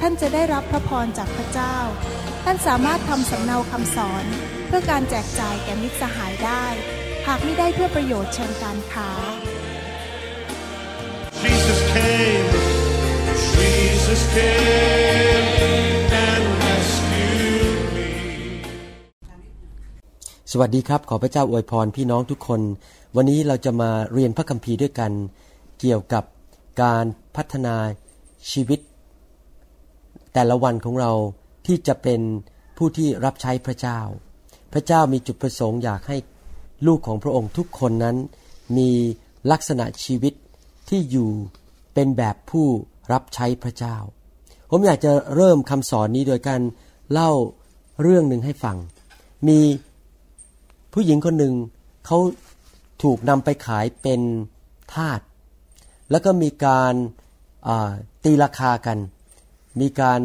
ท่านจะได้รับพระพรจากพระเจ้า ท่านสามารถทำสำเนาคำสอน เพื่อการแจกจ่ายแก่มิตรสหายได้ หากไม่ได้เพื่อประโยชน์เชิงการค้า Jesus came, Jesus came and rescued me. สวัสดีครับขอพระเจ้าอวยพรพี่น้องทุกคน วันนี้เราจะมาเรียนพระคัมภีร์ด้วยกัน เกี่ยวกับการพัฒนาชีวิต แต่ละวันของเราที่จะเป็นผู้ที่รับใช้พระเจ้า พระเจ้ามีจุดประสงค์อยากให้ลูกของพระองค์ทุกคนนั้น มีลักษณะชีวิตที่อยู่เป็นแบบผู้รับใช้พระเจ้า ผมอยากจะเริ่มคำสอนนี้โดยการเล่าเรื่องหนึ่งให้ฟัง มีผู้หญิงคนหนึ่งเขาถูกนำไปขายเป็นทาส แล้วก็มีการตีราคากัน มีการ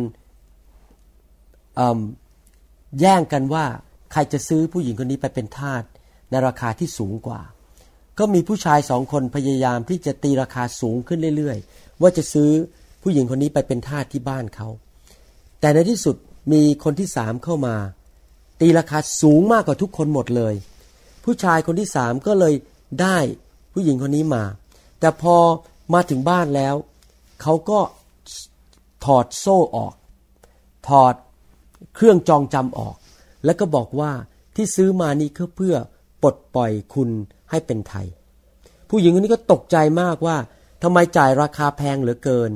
แย่งกันว่าใครจะซื้อผู้หญิงคนนี้ไปเป็นทาสในราคาที่สูงกว่า ก็มีผู้ชายสองคนพยายามที่จะตีราคาสูงขึ้นเรื่อยๆ ว่าจะซื้อผู้หญิงคนนี้ไปเป็นทาสที่บ้านเขา แต่ในที่สุดมีคนที่สามเข้ามา ตีราคาสูงมากกว่าทุกคนหมดเลย ผู้ชายคนที่สามก็เลยได้ผู้หญิงคนนี้มา แต่พอมาถึงบ้านแล้ว เขาก็ ถอดโซ่ออก ถอดเครื่องจองจำออก แล้วก็บอกว่าที่ซื้อมานี่ก็เพื่อปลดปล่อยคุณให้เป็นไทย ผู้หญิงคนนี้ก็ตกใจมากว่าทำไมจ่ายราคาแพงเหลือเกิน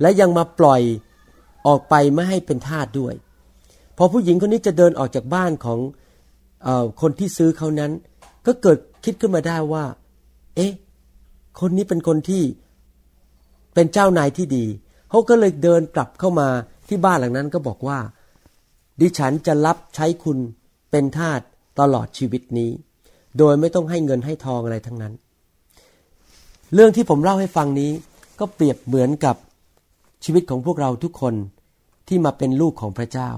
และยังมาปล่อยออกไปไม่ให้เป็นทาสด้วย พอผู้หญิงคนนี้จะเดินออกจากบ้านของออคนที่ซื้อเขานั้น ก็เกิดคิดขึ้นมาได้ว่า เอ๊ะ คนนี้เป็นคนที่เป็นเจ้านายที่ดี เขาก็เลยเดินกลับเข้ามาที่บ้านหลังนั้นก็บอกว่า ดิฉันจะรับใช้คุณเป็นทาสตลอดชีวิตนี้ โดยไม่ต้องให้เงินให้ทองอะไรทั้งนั้น เรื่องที่ผมเล่าให้ฟังนี้ก็เปรียบเหมือนกับชีวิตของพวกเราทุกคนที่มาเป็นลูกของพระเจ้า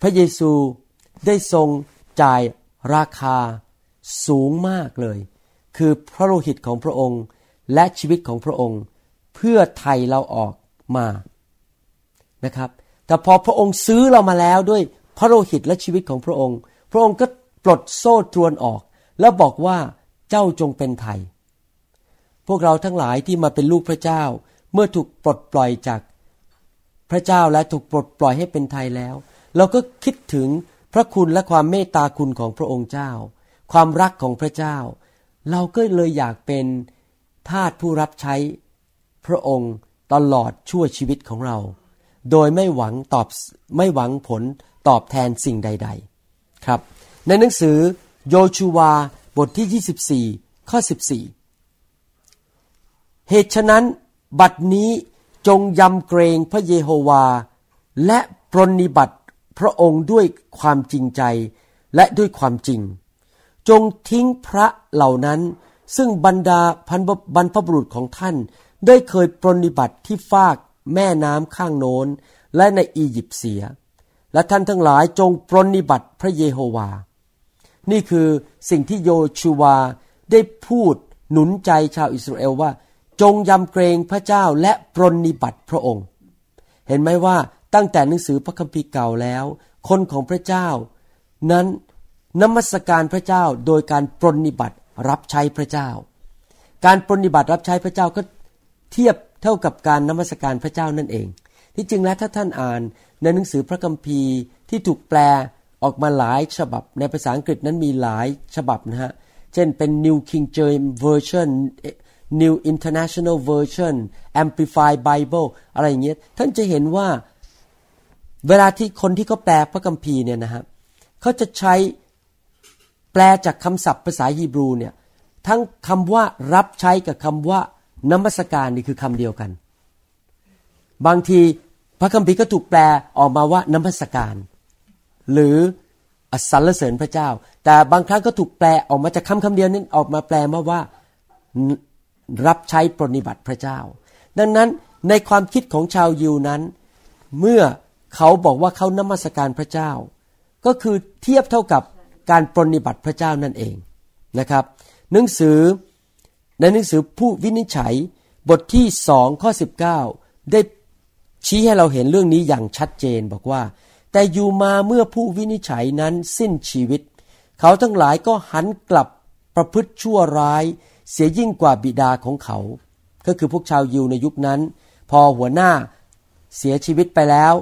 พระเยซูได้ทรงจ่ายราคาสูงมากเลย คือพระโลหิตของพระองค์และชีวิตของพระองค์ เพื่อไทยเราออกมานะครับ แต่พอพระองค์ซื้อเรามาแล้วด้วยพระโลหิตและชีวิตของพระองค์ พระองค์ก็ปลดโซ่ตรวนออก แล้วบอกว่าเจ้าจงเป็นไทย พวกเราทั้งหลายที่มาเป็นลูกพระเจ้า เมื่อถูกปลดปล่อยจากพระเจ้าและถูกปลดปล่อยให้เป็นไทยแล้ว เราก็คิดถึงพระคุณและความเมตตาคุณของพระองค์เจ้า ความรักของพระเจ้า เราก็เลยอยากเป็นทาสผู้รับใช้ พระองค์ตลอดชั่วชีวิตของเรา โดยไม่หวังตอบไม่หวังผลตอบแทนสิ่งใด ๆ ครับ ในหนังสือโยชูวาบทที่ 24 ข้อ 14 เหตุฉะนั้น บัดนี้จงยำเกรงพระเยโฮวา และปรนนิบัติพระองค์ด้วยความจริงใจและด้วยความจริง จงทิ้งพระเหล่านั้น ซึ่งบรรดาพันบรรพบุรุษของท่าน ได้เคยปรนนิบัติที่ฟากแม่น้ำข้างโน้นและในอียิปต์เสีย และท่านทั้งหลายจงปรนนิบัติพระเยโฮวา นี่คือสิ่งที่โยชูวาได้พูดหนุนใจชาวอิสราเอลว่า จงยำเกรงพระเจ้าและปรนนิบัติพระองค์ เห็นไหมว่าตั้งแต่หนังสือพระคัมภีร์เก่าแล้ว คนของพระเจ้า นั้นนมัสการพระเจ้าโดยการปรนนิบัติรับใช้พระเจ้า การปรนนิบัติรับใช้พระเจ้าก็ เทียบเท่ากับการนมัสการพระเจ้านั่นเอง ที่จริงแล้วถ้าท่านอ่านในหนังสือพระคัมภีร์ที่ถูกแปลออกมาหลายฉบับ ในภาษาอังกฤษนั้นมีหลายฉบับนะฮะ เช่นเป็น New King James Version New International Version Amplified Bible อะไรอย่างเงี้ยท่านจะเห็นว่าเวลาที่คนที่เขาแปลพระคัมภีร์เนี่ยนะครับเขาจะใช้แปลจากคำศัพท์ภาษาฮีบรูเนี่ยทั้งคำว่ารับใช้กับคำว่า นมัสการนี่คือคำเดียวกัน บางทีพระคัมภีร์ก็ถูกแปลออกมาว่านมัสการ หรือสรรเสริญพระเจ้า แต่บางครั้งก็ถูกแปลออกมาจากคำคำเดียวนั้นออกมาแปลมาว่ารับใช้ปรนิบัติพระเจ้า ดังนั้นในความคิดของชาวยิวนั้น เมื่อเขาบอกว่าเขานมัสการพระเจ้า ก็คือเทียบเท่ากับการปรนิบัติพระเจ้านั่นเองนะครับ หนังสือ ในหนังสือผู้วินิจฉัยบทที่สองข้อ 19 ได้ชี้ให้เราเห็นเรื่องนี้อย่างชัดเจนบอกว่า แต่อยู่มาเมื่อผู้วินิจฉัยนั้นสิ้นชีวิต เขาทั้งหลายก็หันกลับประพฤติชั่วร้าย เสียยิ่งกว่าบิดาของเขา ก็คือพวกชาวยิวในยุคนั้น พอหัวหน้าเสียชีวิตไปแล้ว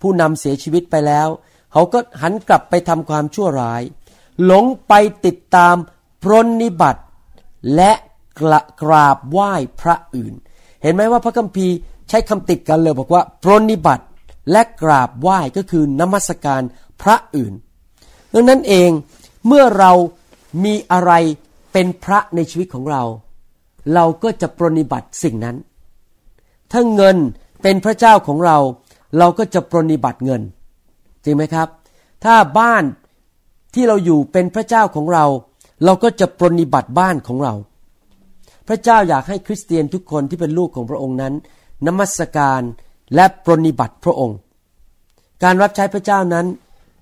ผู้นำเสียชีวิตไปแล้ว เขาก็หันกลับไปทำความชั่วร้าย หลงไปติดตามพรนนิบัติและ กกราบไหว้พระอื่น เห็นไหมว่าพระคัมภีร์ใช้คำติดกันเลยบอกว่าปรนิบัติและกราบไหว้ก็คือนมัสการพระอื่น ดังนั้นเองเมื่อเรามีอะไรเป็นพระในชีวิตของเรา เราก็จะปรนิบัติสิ่งนั้น ถ้าเงินเป็นพระเจ้าของเรา เราก็จะปรนิบัติเงิน จริงไหมครับ ถ้าบ้านที่เราอยู่เป็นพระเจ้าของเรา เราก็จะปรนิบัติบ้านของเรา พระเจ้าอยากให้คริสเตียนทุกคนที่เป็นลูกของพระองค์นั้น นมัสการและปรนิบัติพระองค์ การรับใช้พระเจ้านั้น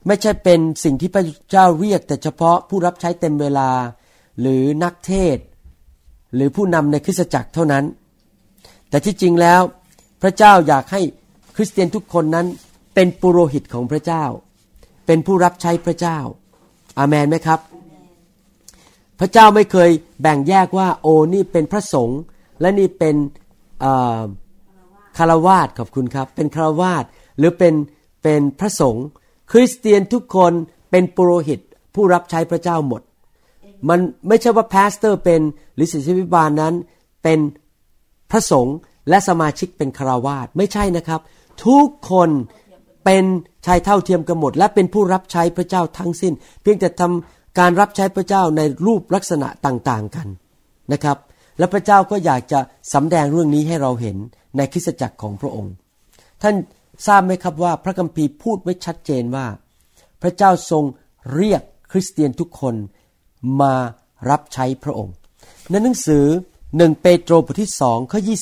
ไม่ใช่เป็นสิ่งที่พระเจ้าเรียก แต่เฉพาะผู้รับใช้เต็มเวลาหรือนักเทศ หรือผู้นำในคริสตจักรเท่านั้น แต่ที่จริงแล้ว พระเจ้าอยากให้คริสเตียนทุกคนนั้นเป็นปุโรหิตของพระเจ้า เป็นผู้รับใช้พระเจ้า อาเมนไหมครับ พระเจ้าไม่เคยแบ่งแยกว่า โอ้นี่เป็นพระสงฆ์และนี่เป็นฆราวาสขอบคุณครับ เป็นฆราวาสหรือเป็นเป็นพระสงฆ์คริสเตียนทุกคนเป็นปุโรหิตผู้รับใช้พระเจ้าหมด มันไม่ใช่ว่า pastor เป็นหรือศิษยาภิบาลนั้น เป็นพระสงฆ์และสมาชิกเป็นฆราวาสไม่ใช่นะครับ ทุกคนเป็นชายเท่าเทียมกันหมด และเป็นผู้รับใช้พระเจ้าทั้งสิ้น เพียงแต่ทำ การรับใช้พระเจ้าในรูปลักษณะต่างๆกันนะครับ และพระเจ้าก็อยากจะสำแดงเรื่องนี้ให้เราเห็นในคริสตจักรของพระองค์ ท่านทราบไหมครับว่าพระคัมภีร์พูดไว้ชัดเจนว่า พระเจ้าทรงเรียกคริสเตียนทุกคนมารับใช้พระองค์ ในหนังสือหนึ่งเปโตรบทที่สองข้อยี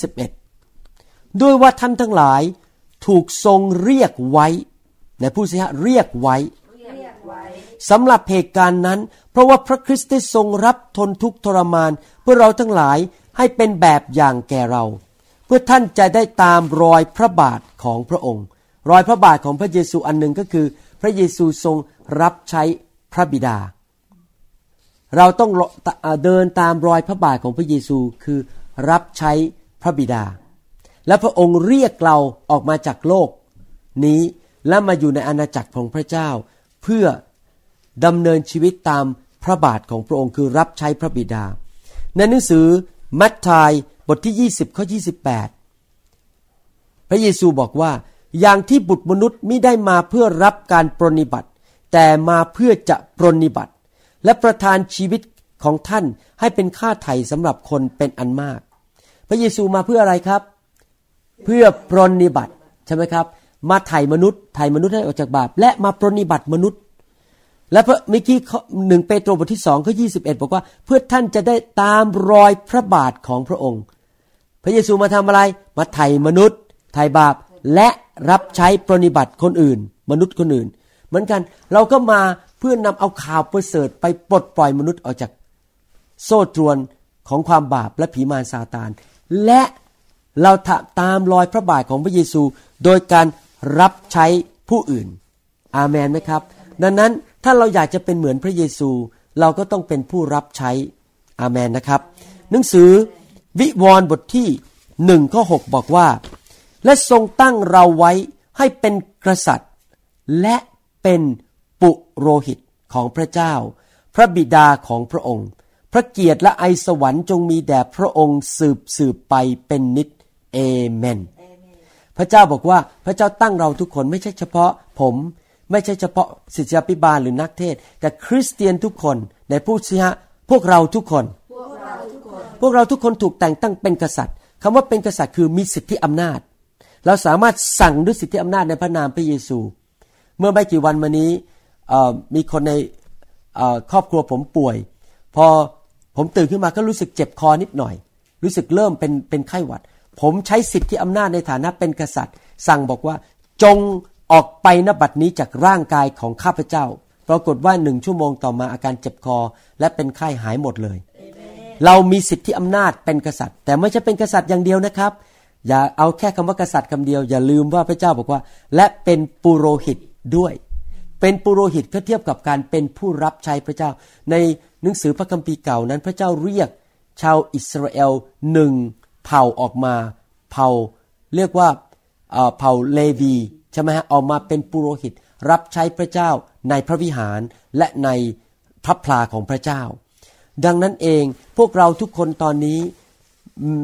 ด้วยว่าท่านทั้งหลายถูกทรงเรียกไว้ในผู้เสียเรียกไว้ สำหรับเหตุการณ์นั้น เพราะว่าพระคริสต์ได้ทรงรับทนทุกข์ทรมาน เพื่อเราทั้งหลายให้เป็นแบบอย่างแก่เรา เพื่อท่านจะได้ตามรอยพระบาทของพระองค์ รอยพระบาทของพระเยซูอันหนึ่งก็คือ พระเยซูทรงรับใช้พระบิดา เราต้องเดินตามรอยพระบาทของพระเยซูคือรับใช้พระบิดา และพระองค์เรียกเราออกมาจากโลกนี้และมาอยู่ในอาณาจักรของพระเจ้า เพื่อ ดำเนินชีวิตตามพระบาทของพระองค์คือรับใช้พระบิดา ในหนังสือมัทธิยบทที่ 20ข้อ28 พระเยซูบอกว่าอย่างที่บุตรมนุษย์ไม่ได้มาเพื่อรับการปรนิบัติ แต่มาเพื่อจะปรนิบัติ และประทานชีวิตของท่านให้เป็นค่าไถ่สำหรับคนเป็นอันมาก พระเยซูมาเพื่ออะไรครับ เพื่อปรนิบัติใช่ไหมครับ มาไถ่มนุษย์ไถ่มนุษย์ให้ออกจากบาป และมาปรนิบัติมนุษย์ และพระเมื่อกี้หนึ่งเปโตรบทที่สองข้อยี่สิบเอ็ดบอกว่า เพื่อท่านจะได้ตามรอยพระบาทของพระองค์ พระเยซูมาทำอะไร มาไถ่มนุษย์ ไถ่บาป และรับใช้ปรนิบัติคนอื่น มนุษย์คนอื่น เหมือนกันเราก็มาเพื่อนนำเอาข่าวประเสริฐไปปลดปล่อยมนุษย์ออกจาก โซ่ตรวนของความบาปและผีมารซาตาน และเราตามรอยพระบาทของพระเยซู โดยการรับใช้ผู้อื่น อาเมนไหมครับ ดังนั้น ถ้าเราอยากจะเป็นเหมือนพระเยซู เราก็ต้องเป็นผู้รับใช้อาเมนนะครับ หนังสือวิวรณ์บทที่หนึ่งข้อหบอกว่า และทรงตั้งเราไว้ให้เป็นกษัตริย์ และเป็นปุโรหิตของพระเจ้า พระบิดาของพระองค์ พระเกียรติและไอสวรรค์จงมีแด่พระองค์สืบสืบไปเป็นนิจเอเมนพระเจ้าบอกว่าพระเจ้าตั้งเราทุกคนไม่ใช่เฉพาะผม ไม่ใช่เฉพาะศิษยาพิบาลหรือนักเทศ แต่คริสเตียนทุกคนในผู้เสียพวกเราทุกคน พวกเราทุกคนถูกแต่งตั้งเป็นกษัตริย์คำว่าเป็นกษัตริย์คือมีสิทธิอำนาจ เราสามารถสั่งด้วยสิทธิอำนาจในพระนามพระเยซู เมื่อไม่กี่วันมานี้มีคนในครอบครัวผมป่วย พอผมตื่นขึ้นมาก็รู้สึกเจ็บคอนิดหน่อย รู้สึกเริ่มเป็นเป็นไข้หวัด ผมใช้สิทธิอำนาจในฐานะเป็นกษัตริย์ สั่งบอกว่าจง ออกไปนบัดนี้จากร่างกายของข้าพเจ้า ปรากฏว่าหนึ่งชั่วโมงต่อมาอาการเจ็บคอ และเป็นไข้หายหมดเลย เรามีสิทธิอำนาจเป็นกษัตริย์ แต่ไม่ใช่เป็นกษัตริย์อย่างเดียวนะครับ อย่าเอาแค่คำว่ากษัตริย์คำเดียว อย่าลืมว่าพระเจ้าบอกว่า และเป็นปุโรหิตด้วย เป็นปุโรหิตก็เทียบกับการเป็นผู้รับใช้พระเจ้า ในหนังสือพระคัมภีร์เก่านั้น พระเจ้าเรียกชาวอิสราเอลหนึ่งเผ่าออกมา เผ่าเรียกว่าเผ่าเลวี ช่ไหมฮะออกมาเป็นปุโรหิตรับใช้พระเจ้าในพระวิหารและในพระพลาของพระเจ้า ดังนั้นเองพวกเราทุกคนตอนนี้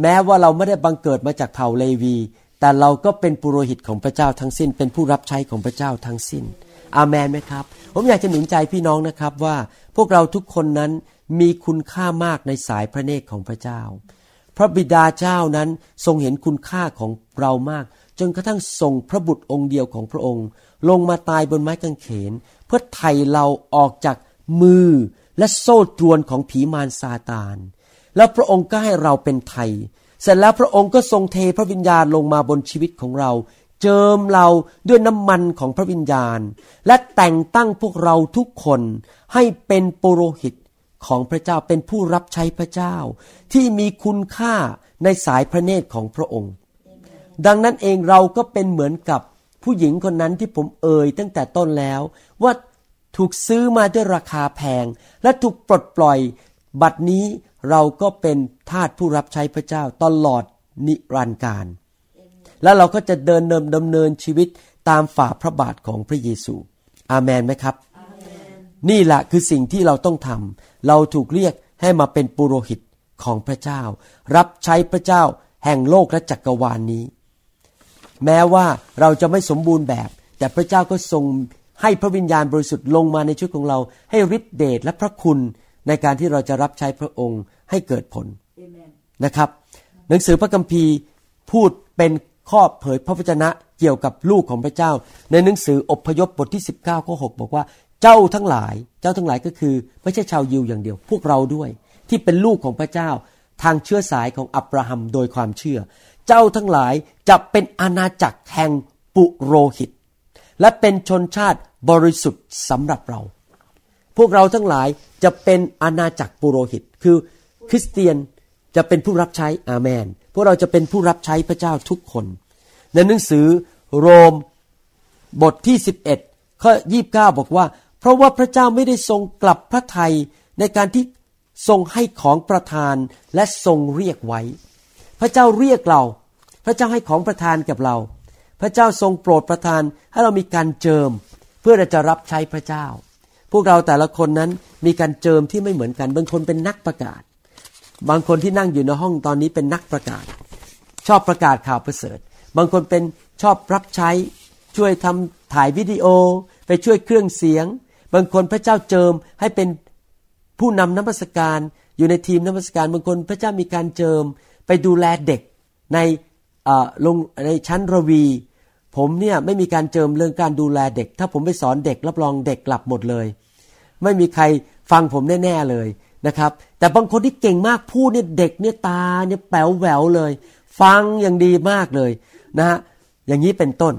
แม้ว่าเราไม่ได้บังเกิดมาจากเผ่าเลวี แต่เราก็เป็นปุโรหิตของพระเจ้าทั้งสิ้น เป็นผู้รับใช้ของพระเจ้าทั้งสิ้น อาเมนไหมครับ ผมอยากจะหนุนใจพี่น้องนะครับว่าพวกเราทุกคนนั้นมีคุณค่ามากในสายพระเนตรของพระเจ้า พระบิดาเจ้านั้นทรงเห็นคุณค่าของเรามาก จนกระทั่งส่งพระบุตรองค์เดียวของพระองค์ ลงมาตายบนไม้กางเขน เพื่อไถ่เราออกจากมือและโซ่ตรวนของผีมารซาตาน แล้วพระองค์ก็ให้เราเป็นไทย เสร็จแล้วพระองค์ก็ทรงเทพระวิญญาณลงมาบนชีวิตของเรา เจิมเราด้วยน้ำมันของพระวิญญาณ และแต่งตั้งพวกเราทุกคนให้เป็นปุโรหิตของพระเจ้าเป็นผู้รับใช้พระเจ้า ที่มีคุณค่าในสายพระเนตรของพระองค์ ดังนั้นเองเราก็เป็นเหมือนกับผู้หญิงคนนั้นที่ผมเอ่ยตั้งแต่ต้นแล้ว ว่าถูกซื้อมาด้วยราคาแพง และถูกปลดปล่อย บัดนี้เราก็เป็นทาสผู้รับใช้พระเจ้าตลอดนิรันดร์การ แล้วเราก็จะเดินเนินดำเนินชีวิตตามฝ่าพระบาทของพระเยซู อาเมนไหมครับ นี่แหละคือสิ่งที่เราต้องทำเราถูกเรียกให้มาเป็นปุโรหิตของพระเจ้า รับใช้พระเจ้าแห่งโลกและจักรวาลนนี้ แม้ว่าเราจะไม่สมบูรณ์แบบ แต่พระเจ้าก็ทรงให้พระวิญญาณบริสุทธิ์ลงมาในชีวิตของเรา ให้ฤทธิเดชและพระคุณในการที่เราจะรับใช้พระองค์ให้เกิดผลนะครับ หนังสือพระคัมภีร์พูดเป็นข้อเผยพระวจนะเกี่ยวกับลูกของพระเจ้า ในหนังสืออพยพบทที่ 19ข้อ6บอกว่าเจ้าทั้งหลายเจ้าทั้งหลายก็คือ ไม่ใช่ชาวยิวอย่างเดียว พวกเราด้วย ที่เป็นลูกของพระเจ้า ทางเชื้อสายของอับราฮัมโดยความเชื่อ เจ้าทั้งหลายจะเป็นอาณาจักรแห่งปุโรหิต และเป็นชนชาติบริสุทธิ์สำหรับเรา พวกเราทั้งหลายจะเป็นอาณาจักรปุโรหิต คือคริสเตียนจะเป็นผู้รับใช้อาเมน พวกเราจะเป็นผู้รับใช้พระเจ้าทุกคน ในหนังสือโรมบทที่ 11ข้อ29 บอกว่า เพราะว่าพระเจ้าไม่ได้ทรงกลับพระทัยในการที่ทรงให้ของประทานและทรงเรียกไว้ พระเจ้าเรียกเรา พระเจ้าให้ของประทานกับเรา พระเจ้าทรงโปรดประทานให้เรามีการเจิม เพื่อเราจะรับใช้พระเจ้า พวกเราแต่ละคนนั้นมีการเจิมที่ไม่เหมือนกัน บางคนเป็นนักประกาศ บางคนที่นั่งอยู่ในห้องตอนนี้เป็นนักประกาศ ชอบประกาศข่าวประเสริฐ บางคนเป็นชอบรับใช้ ช่วยทำถ่ายวิดีโอ ไปช่วยเครื่องเสียง บางคนพระเจ้าเจิมให้เป็นผู้นำน้ำมัสการอยู่ในทีมน้ำมัสการบางคนพระเจ้ามีการเจิม ไปดูแลเด็กในลงในชั้นระวี ผมเนี่ยไม่มีการเจิมเรื่องการดูแลเด็ก ถ้าผมไปสอนเด็กรับรองเด็กหลับหมดเลย ไม่มีใครฟังผมแน่ๆเลยนะครับ แต่บางคนที่เก่งมากพูดเนี่ยเด็กเนี่ยตาเนี่ยแป๋วแหววเลย ฟังอย่างดีมากเลยนะฮะอย่างนี้เป็นต้น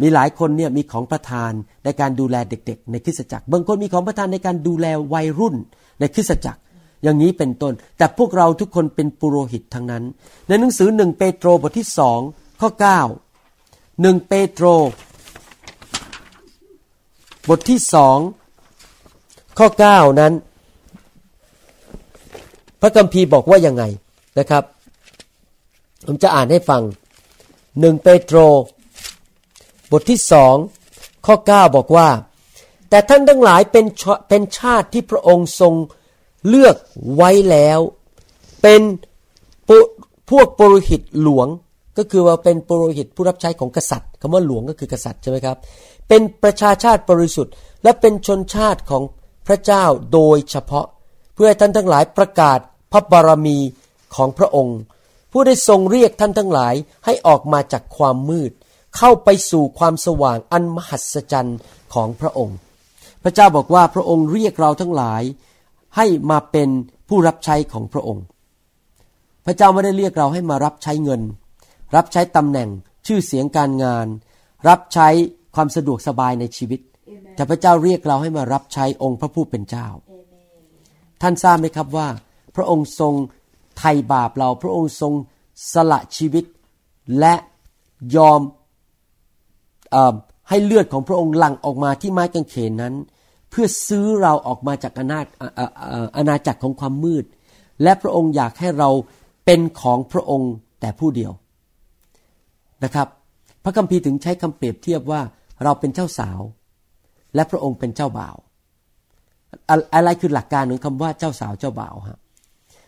มีหลายคนเนี่ยมีของประทานในการดูแลเด็ก ๆ ในคริสตจักร บางคนมีของประทานในการดูแลวัยรุ่นในคริสตจักร อย่างนี้เป็นต้น แต่พวกเราทุกคนเป็นปุโรหิตทั้งนั้น ในหนังสือหนึ่งเปโตรบทที่สองข้อเก้าหนึ่งเปโตร บทที่สองข้อเก้านั้น พระคัมภีร์บอกว่ายังไงนะครับ ผมจะอ่านให้ฟังหนึ่งเปโตร บทที่สองข้อเก้าบอกว่า แต่ท่านทั้งหลายเป็นเป็นชาติที่พระองค์ทรง เลือกไว้แล้ว เป็นพวกปุโรหิตหลวงก็คือว่าเป็นปุโรหิตผู้รับใช้ของกษัตริย์คำว่าหลวงก็คือกษัตริย์ใช่ไหมครับ เป็นประชาชาติบริสุทธิ์ และเป็นชนชาติของพระเจ้าโดยเฉพาะ เพื่อให้ท่านทั้งหลายประกาศพระบารมีของพระองค์ ผู้ได้ทรงเรียกท่านทั้งหลายให้ออกมาจากความมืด เข้าไปสู่ความสว่างอันมหัศจรรย์ของพระองค์ พระเจ้าบอกว่าพระองค์เรียกเราทั้งหลาย ให้มาเป็นผู้รับใช้ของพระองค์ พระเจ้าไม่ได้เรียกเราให้มารับใช้เงิน รับใช้ตำแหน่งชื่อเสียงการงาน รับใช้ความสะดวกสบายในชีวิต แต่พระเจ้าเรียกเราให้มารับใช้องค์พระผู้เป็นเจ้า ท่านทราบไหมครับว่า พระองค์ทรงไถ่บาปเรา พระองค์ทรงสละชีวิต และยอมอให้เลือดของพระองค์หลั่งออกมาที่ไม้กางเขนนั้นเพื่อซื้อเราออกมาจากอาณาอาณาจักรของความมืด และพระองค์อยากให้เราเป็นของพระองค์แต่ผู้เดียวนะครับ พระคัมภีร์ถึงใช้คำเปรียบเทียบว่าเราเป็นเจ้าสาว และพระองค์เป็นเจ้าบ่าว อะไรคือหลักการของคำว่าเจ้าสาวเจ้าบ่าวฮะ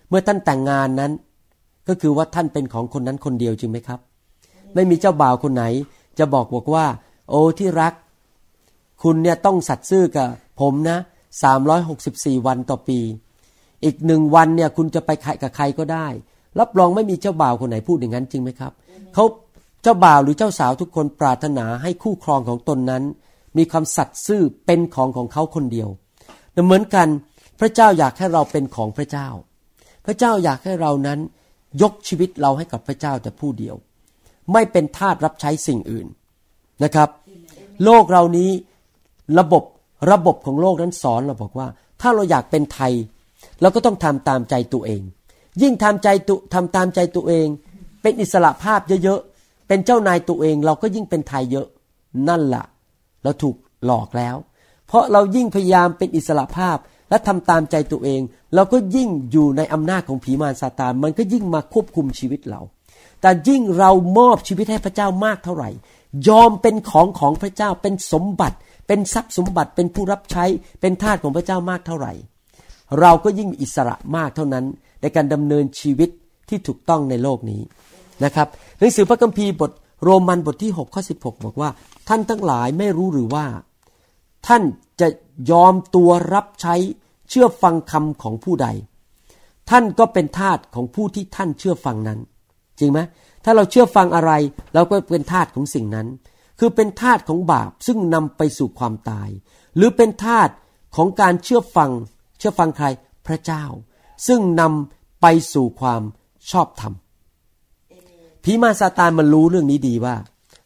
เมื่อท่านแต่งงานนั้น ก็คือว่าท่านเป็นของคนนั้นคนเดียวจริงไหมครับ ไม่มีเจ้าบ่าวคนไหน จะบอกบอกว่า โอ้ที่รัก คุณเนี่ยต้องสัตย์ซื่อกับผมนะสามร้อยหกสิบสี่วันต่อปี อีกหนึ่งวันเนี่ยคุณจะไปขกับใครก็ได้ รับรองไม่มีเจ้าบ่าวคนไหนพูดอย่างนั้นจริงไหมครับเขาเจ้าบ่าวหรือเจ้าสาวทุกคนปรารถนาให้คู่ครองของตนนั้น มีความสัตย์ซื่อเป็นของของเขาคนเดียวแต่เหมือนกันพระเจ้าอยากให้เราเป็นของพระเจ้า พระเจ้าอยากให้เรานั้นยกชีวิตเราให้กับพระเจ้าแต่ผู้เดียว ไม่เป็นทาสรับใช้สิ่งอื่นนะครับ โลกเรานี้ ระบบระบบของโลกนั้นสอนเราบอกว่า ถ้าเราอยากเป็นไทย เราก็ต้องทำตามใจตัวเอง ยิ่งทำใจตุทำตามใจตัวเอง เป็นอิสระภาพเยอะๆเป็นเจ้านายตัวเอง เราก็ยิ่งเป็นไทยเยอะนั่นละ่ะ เราถูกหลอกแล้ว เพราะเรายิ่งพยายามเป็นอิสระภาพและทำตามใจตัวเอง เราก็ยิ่งอยู่ในอำนาจของผีมารซาตานมันก็ยิ่งมาควบคุมชีวิตเรา แต่ยิ่งเรามอบชีวิตให้พระเจ้ามากเท่าไหร่ ยอมเป็นของของพระเจ้าเป็นสมบัติ เป็นทรัพย์สมบัติเป็นผู้รับใช้เป็นทาสของพระเจ้ามากเท่าไหร่ เราก็ยิ่งมีอิสระมากเท่านั้น ในการดำเนินชีวิตที่ถูกต้องในโลกนี้นะครับหนังสือพระคัมภีร์บทโรมันบทที่6ข้อ16 บอกว่า ท่านทั้งหลายไม่รู้หรือว่า ท่านจะยอมตัวรับใช้เชื่อฟังคำของผู้ใด ท่านก็เป็นทาสของผู้ที่ท่านเชื่อฟังนั้น จริงไหมถ้าเราเชื่อฟังอะไร เราก็เป็นทาสของสิ่งนั้น คือเป็นทาสของบาปซึ่งนำไปสู่ความตาย หรือเป็นทาสของการเชื่อฟัง เชื่อฟังใครพระเจ้า ซึ่งนำไปสู่ความชอบธรรมผีมารซาตานมันรู้เรื่องนี้ดีว่า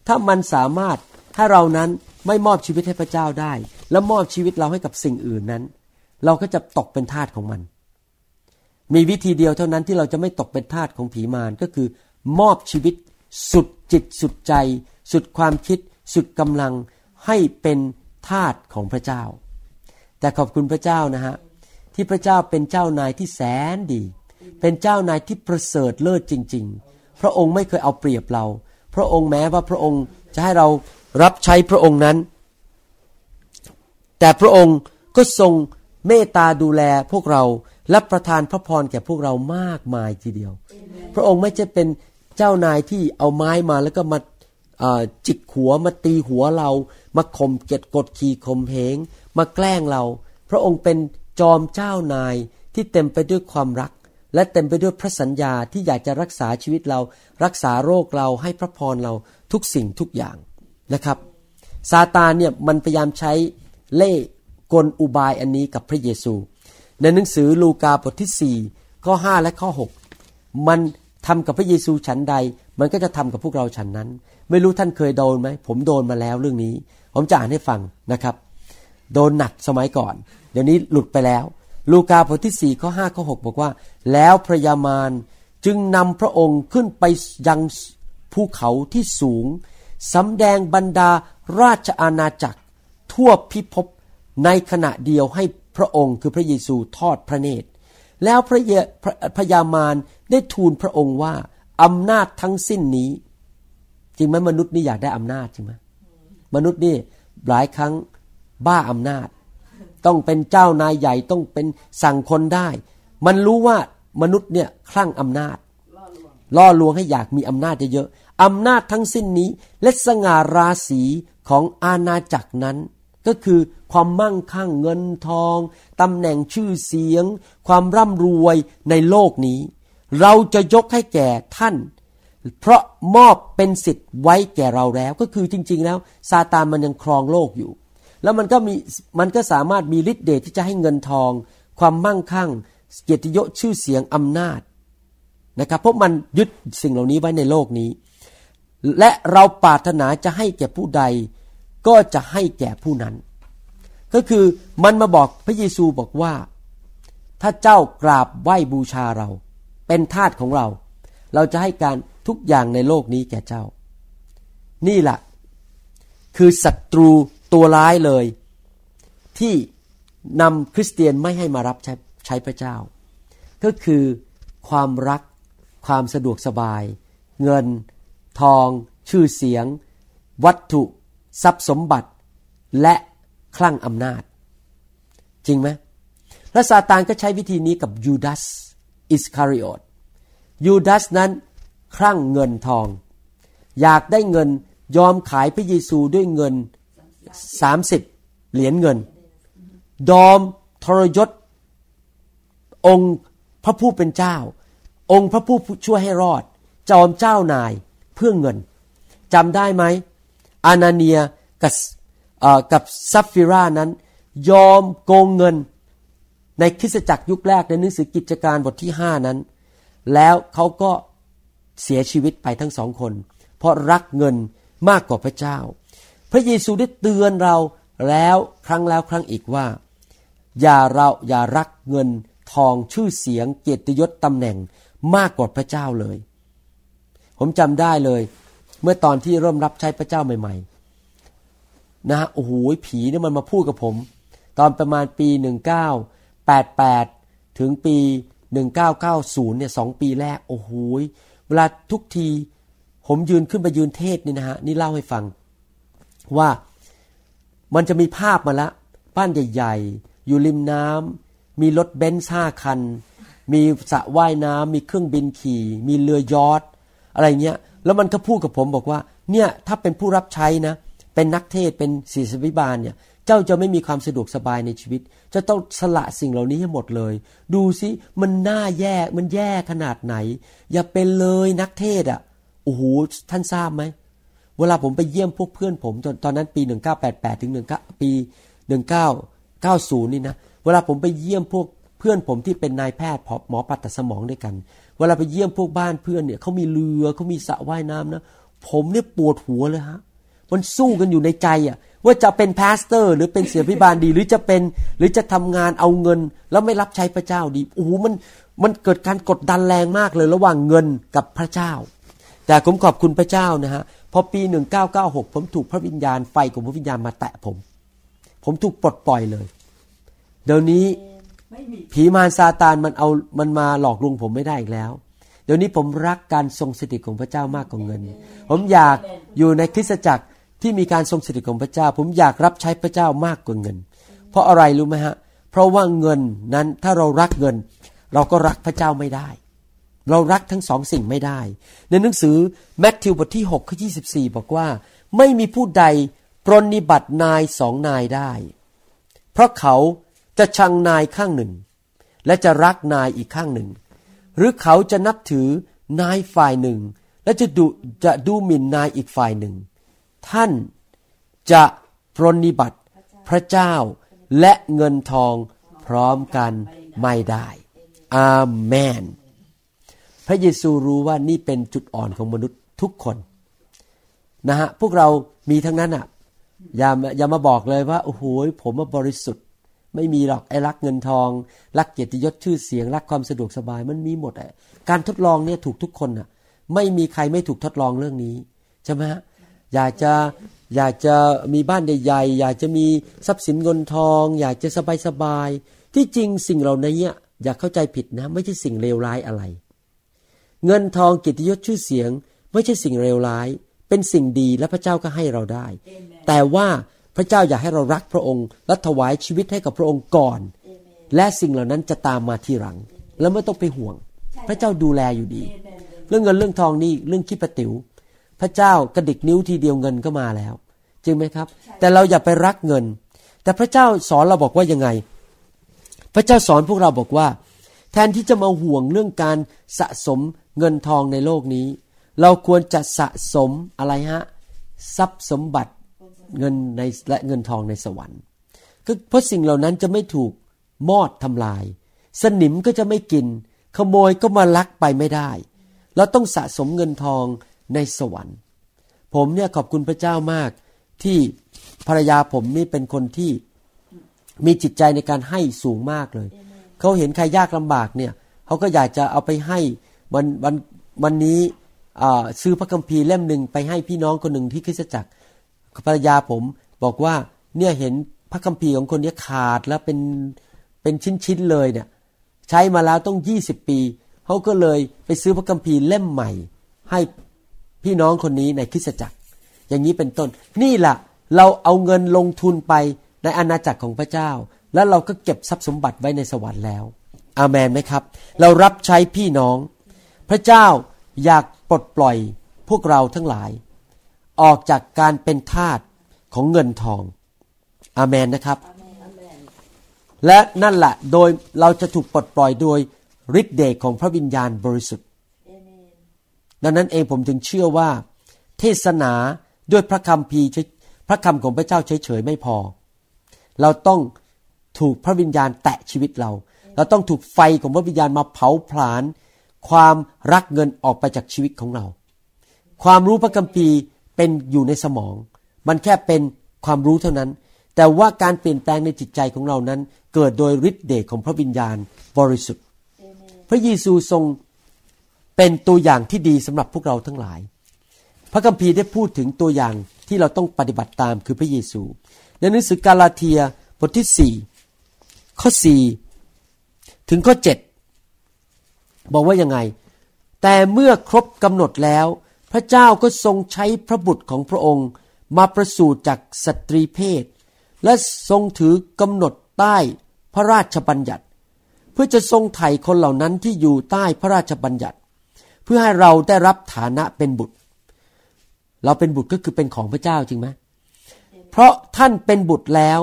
ถ้ามันสามารถถ้าเรานั้นไม่มอบชีวิตให้พระเจ้าได้ แล้วมอบชีวิตเราให้กับสิ่งอื่นนั้น เราก็จะตกเป็นทาสของมัน มีวิธีเดียวเท่านั้นที่เราจะไม่ตกเป็นทาสของผีมารก็คือ มอบชีวิตสุดจิตสุดใจ สุดความคิด สุดกำลังให้เป็นทาสของพระเจ้า แต่ขอบคุณพระเจ้านะฮะที่พระเจ้าเป็นเจ้านายที่แสนดี เป็นเจ้านายที่ประเสริฐเลิศจริง ๆ พระองค์ไม่เคยเอาเปรียบเรา พระองค์แม้ว่าพระองค์จะให้เรารับใช้พระองค์นั้น แต่พระองค์ก็ทรงเมตตาดูแลพวกเราและประทานพระพรแก่พวกเรามากมายทีเดียว พระองค์ไม่ใช่เป็นเจ้านายที่เอาไม้มาแล้วก็มา จิกหัวมาตีหัวเรา มาข่มเกตกดขี่ข่มเหงมาแกล้งเรา พระองค์เป็นจอมเจ้านายที่เต็มไปด้วยความรัก และเต็มไปด้วยพระสัญญาที่อยากจะรักษาชีวิตเรา รักษาโรคเราให้พระพรเราทุกสิ่งทุกอย่างนะครับซาตานเนี่ยมันพยายามใช้เล่กลอุบายอันนี้กับพระเยซู ในหนังสือลูกาบทที่ 4 ข้อ 5 และข้อ 6 มันทำกับพระเยซูฉันใด มันก็จะทำกับพวกเราฉันนั้น ไม่รู้ท่านเคยโดนไหมผมโดนมาแล้วเรื่องนี้ ผมจะอ่านให้ฟังนะครับ โดนหนักสมัยก่อน เดี๋ยวนี้หลุดไปแล้ว ลูกาบทที่4ข้อ5ข้อ6บอกว่า แล้วพระยามารจึงนำพระองค์ขึ้นไปยังภูเขาที่สูงสำแดงบรรดาราชอาณาจักร ทั่วพิภพในขณะเดียวให้พระองค์คือพระเยซูทอดพระเนตร แล้วพระเยพระพยามารได้ทูลพระองค์ว่าอำนาจทั้งสิ้นนี้ ริงไหมมนุษย์นี่อยากได้อำนาจใช่ไหมมนุษย์นี่หลายครั้งบ้าอำนาจ ต้องเป็นเจ้านายใหญ่ต้องเป็นสั่งคนได้ มันรู้ว่ามนุษย์เนี่ยคลั่งอำนาจล่อลวงให้อยากมีอำนาจเยอะๆอำนาจทั้งสิ้นนี้ และสง่าราศีของอาณาจักรนั้น ก็คือความมั่งคั่งเงินทองตำแหน่งชื่อเสียง ความร่ำรวยในโลกนี้ เราจะยกให้แก่ท่าน เพราะมอบเป็นสิทธิ์ไว้แก่เราแล้ว ก็คือจริง ๆ แล้วซาตานมันยังครองโลกอยู่ แล้วมันก็มีมันก็สามารถมีฤทธิ์เดชที่จะให้เงินทอง ความมั่งคั่ง เกียรติยศชื่อเสียงอำนาจนะครับเพราะมันยึดสิ่งเหล่านี้ไว้ในโลกนี้ และเราปรารถนาจะให้แก่ผู้ใด ก็จะให้แก่ผู้นั้น ก็คือมันมาบอกพระเยซูบอกว่า ถ้าเจ้ากราบไหว้บูชาเรา เป็นทาสของเรา เราจะให้การ ทุกอย่างในโลกนี้แก่เจ้า นี่แหละคือศัตรูตัวร้ายเลย ที่นำคริสเตียนไม่ให้มารับใช้ใชพระเจ้า ก็คือความรักความสะดวกสบาย เงิน ทอง ชื่อเสียง วัตถุ ทรัพย์สมบัติ และคลั่งอำนาจ จริงไหมและซาตานก็ใช้วิธีนี้กับยูดาสอิสคาริโอตยูดาสนั้น คลั่งเงินทอง อยากได้เงินยอมขายพระเยซูด้วยเงิน30เหรียญเงิน ดอมทรยศ องค์พระผู้เป็นเจ้า องค์พระผู้ช่วยให้รอด จอมเจ้านายเพื่อเงินจำได้ไหมอานาเนียกับกับซัฟฟิรานั้น ยอมโกงเงินในคริสตจักรยุคแรกในหนังสือกิจการบทที่ห้านั้น แล้วเขาก็ เสียชีวิตไปทั้งสองคน เพราะรักเงินมากกว่าพระเจ้า พระเยซูได้เตือนเราแล้วครั้งแล้วครั้งอีกว่า อย่าเราอย่ารักเงินทองชื่อเสียงเกียรติยศตำแหน่งมากกว่าพระเจ้าเลย ผมจำได้เลย เมื่อตอนที่เริ่มรับใช้พระเจ้าใหม่ ๆ นะฮะโอ้โหผีเนี่ยมันมาพูดกับผม ตอนประมาณปี88 ถึงปี 1990เนี่ยสองปีแรก โอ้โห วลาทุกทีผมยืนขึ้นไปยืนเทศนี่นะฮะนี่เล่าให้ฟัง ว่ามันจะมีภาพมาละ บ้านใหญ่ ๆ อยู่ริมน้ำมีรถเบนซ์ห้าคัน มีสระว่ายน้ำมีเครื่องบินขี่ มีเรือยอทอะไรเงี้ย แล้วมันก็พูดกับผมบอกว่า เนี่ยถ้าเป็นผู้รับใช้นะ เป็นนักเทศเป็นศิษวิบาลเนี่ย เจ้าจะไม่มีความสะดวกสบายในชีวิต จะต้องสละสิ่งเหล่านี้ให้หมดเลย ดูสิมันน่าแย่มันแย่ขนาดไหน อย่าเป็นเลยนักเทศอะโอ้โหท่านทราบไหมเวลาผมไปเยี่ยมพวกเพื่อนผมตอนตอนนั้นปี 1988 ถึง19ปี 1990 นี่นะ เวลาผมไปเยี่ยมพวกเพื่อนผมที่เป็นนายแพทย์หมอปัตตสมองด้วยกัน เวลาไปเยี่ยมพวกบ้านเพื่อนเนี่ยเขามีเรือเขามีสระว่ายน้ำนะ ผมเนี่ยปวดหัวเลยฮะ มันสู้กันอยู่ในใจอะว่าจะเป็น pastor หรือเป็นศิษยาภิบาลดี หรือจะเป็นหรือจะทำงานเอาเงิน แล้วไม่รับใช้พระเจ้าดีโอ้โหมันมันเกิดการกดดันแรงมากเลยระหว่างเงินกับพระเจ้า แต่ผมขอบคุณพระเจ้านะฮะพอปี 1996 ผมถูกพระวิญญาณไฟของพระวิญญาณมาแตะผม ผมถูกปลดปล่อยเลย เดี๋ยวนี้ผีมารซาตานมันเอามันมาหลอกลวงผมไม่ได้อีกแล้ว เดี๋ยวนี้ผมรักการทรงสถิตของพระเจ้ามากกว่าเงิน ผมอยากอยู่ในคริสตจักร ที่มีการทรงสถิตของพระเจ้า ผมอยากรับใช้พระเจ้ามากกว่าเงิน เพราะอะไรรู้ไหมฮะ เพราะว่าเงินนั้นถ้าเรารักเงิน เราก็รักพระเจ้าไม่ได้ เรารักทั้งสองสิ่งไม่ได้ ในหนังสือแมทธิวบทที่6ข้อ24 บอกว่า ไม่มีผู้ใดปรนนิบัตินายสองนายได้ เพราะเขาจะชังนายข้างหนึ่ง และจะรักนายอีกข้างหนึ่ง หรือเขาจะนับถือนายฝ่ายหนึ่ง และจะดูจะดูหมิ่นนายอีกฝ่ายหนึ่ง ท่านจะปรนิบัติพระเจ้าและเงินทองพร้อมกันไม่ได้ อาเมน พระเยซูรู้ว่านี่เป็นจุดอ่อนของมนุษย์ทุกคนนะฮะพวกเรามีทั้งนั้นอะอย่าอย่ามาบอกเลยว่าโอ้โหผมบริสุทธิ์ ไม่มีหรอกไอ้รักเงินทอง รักเกียรติยศชื่อเสียง รักความสะดวกสบายมันมีหมดอะการทดลองเนี่ยถูกทุกคนอะไม่มีใครไม่ถูกทดลองเรื่องนี้ใช่ไหมฮะ อยากจะอยากจะมีบ้านใหญ่ๆอยากจะมีทรัพย์สินเงินทอง อยากจะสบายๆที่จริงสิ่งเหล่านี้อย่าเข้าใจผิดนะ ไม่ใช่สิ่งเลวร้ายอะไร เงินทองกิตยศชื่อเสียง ไม่ใช่สิ่งเลวร้าย เป็นสิ่งดีและพระเจ้าก็ให้เราได้ แต่ว่าพระเจ้าอยากให้เรารักพระองค์และถวายชีวิตให้กับพระองค์ก่อน และสิ่งเหล่านั้นจะตามมาทีหลัง แล้วไม่ต้องไปห่วง พระเจ้าดูแลอยู่ดี เรื่องเงินเรื่องทองนี่เรื่องคิดประติว๋ว พระเจ้ากระดิกนิ้วทีเดียวเงินก็มาแล้ว จริงไหมครับ แต่เราอย่าไปรักเงิน แต่พระเจ้าสอนเราบอกว่ายังไง พระเจ้าสอนพวกเราบอกว่า แทนที่จะมาห่วงเรื่องการสะสมเงินทองในโลกนี้ เราควรจะสะสมอะไรฮะทรัพย์สมบัติเงินในและเงินทองในสวรรค์ก็เพราะสิ่งเหล่านั้นจะไม่ถูกมอดทำลาย สนิมก็จะไม่กิน ขโมยก็มาลักไปไม่ได้ เราต้องสะสมเงินทอง ในสวรรค์ ผมเนี่ยขอบคุณพระเจ้ามากที่ภรรยาผมนี่เป็นคนที่มีจิตใจในการให้สูงมากเลย เขาเห็นใครยากลำบากเนี่ยเขาก็อยากจะเอาไปให้วันวันวันนี้ซื้อพระคัมภีร์เล่มหนึ่งไปให้พี่น้องคนหนึ่งที่คริสตจักรภรรยาผมบอกว่าเนี่ยเห็นพระคัมภีร์ของคนนี้ขาดแล้วเป็นเป็นชิ้นๆเลยเนี่ย ใช้มาแล้วต้องยี่สิบปีเขาก็เลยไปซื้อพระคัมภีร์เล่มใหม่ ให้ พี่น้องคนนี้ในคริสตจักร อย่างนี้เป็นต้น นี่แหละเราเอาเงินลงทุนไปในอาณาจักรของพระเจ้า แล้วเราก็เก็บทรัพย์สมบัติไว้ในสวรรค์แล้ว อาเมนไหมครับ เรารับใช้พี่น้อง พระเจ้าอยากปลดปล่อยพวกเราทั้งหลาย ออกจากการเป็นทาสของเงินทอง อาเมนนะครับ และนั่นแหละโดยเราจะถูกปลดปล่อยโดยฤทธิเดชของพระวิญญาณบริสุทธิ์ ดังนั้นเองผมถึงเชื่อว่า เทศนาด้วยพระคำพีพระคำของพระเจ้าเฉยๆไม่พอ เราต้องถูกพระวิญญาณแตะชีวิตเรา เราต้องถูกไฟของพระวิญญาณมาเผาผลาญความรักเงินออกไปจากชีวิตของเรา ความรู้พระคัมภีร์เป็นอยู่ในสมอง มันแค่เป็นความรู้เท่านั้น แต่ว่าการเปลี่ยนแปลงในจิตใจของเรานั้น เกิดโดยฤทธิเดชของพระวิญญาณบริสุทธิ์ พระเยซูทรง เป็นตัวอย่างที่ดีสำหรับพวกเราทั้งหลาย พระคัมภีร์ได้พูดถึงตัวอย่างที่เราต้องปฏิบัติตามคือพระเยซู ในหนังสือกาลาเทียบทที่สี่ข้อสี่ถึงข้อเจ็ดบอกว่ายังไง แต่เมื่อครบกำหนดแล้ว พระเจ้าก็ทรงใช้พระบุตรของพระองค์ มาประสูติจากสตรีเพศ และทรงถือกำหนดใต้พระราชบัญญัติ เพื่อจะทรงไถ่คนเหล่านั้นที่อยู่ใต้พระราชบัญญัติ เพื่อให้เราได้รับฐานะเป็นบุตร เราเป็นบุตรก็คือเป็นของพระเจ้าจริงไหมเพราะท่านเป็นบุตรแล้ว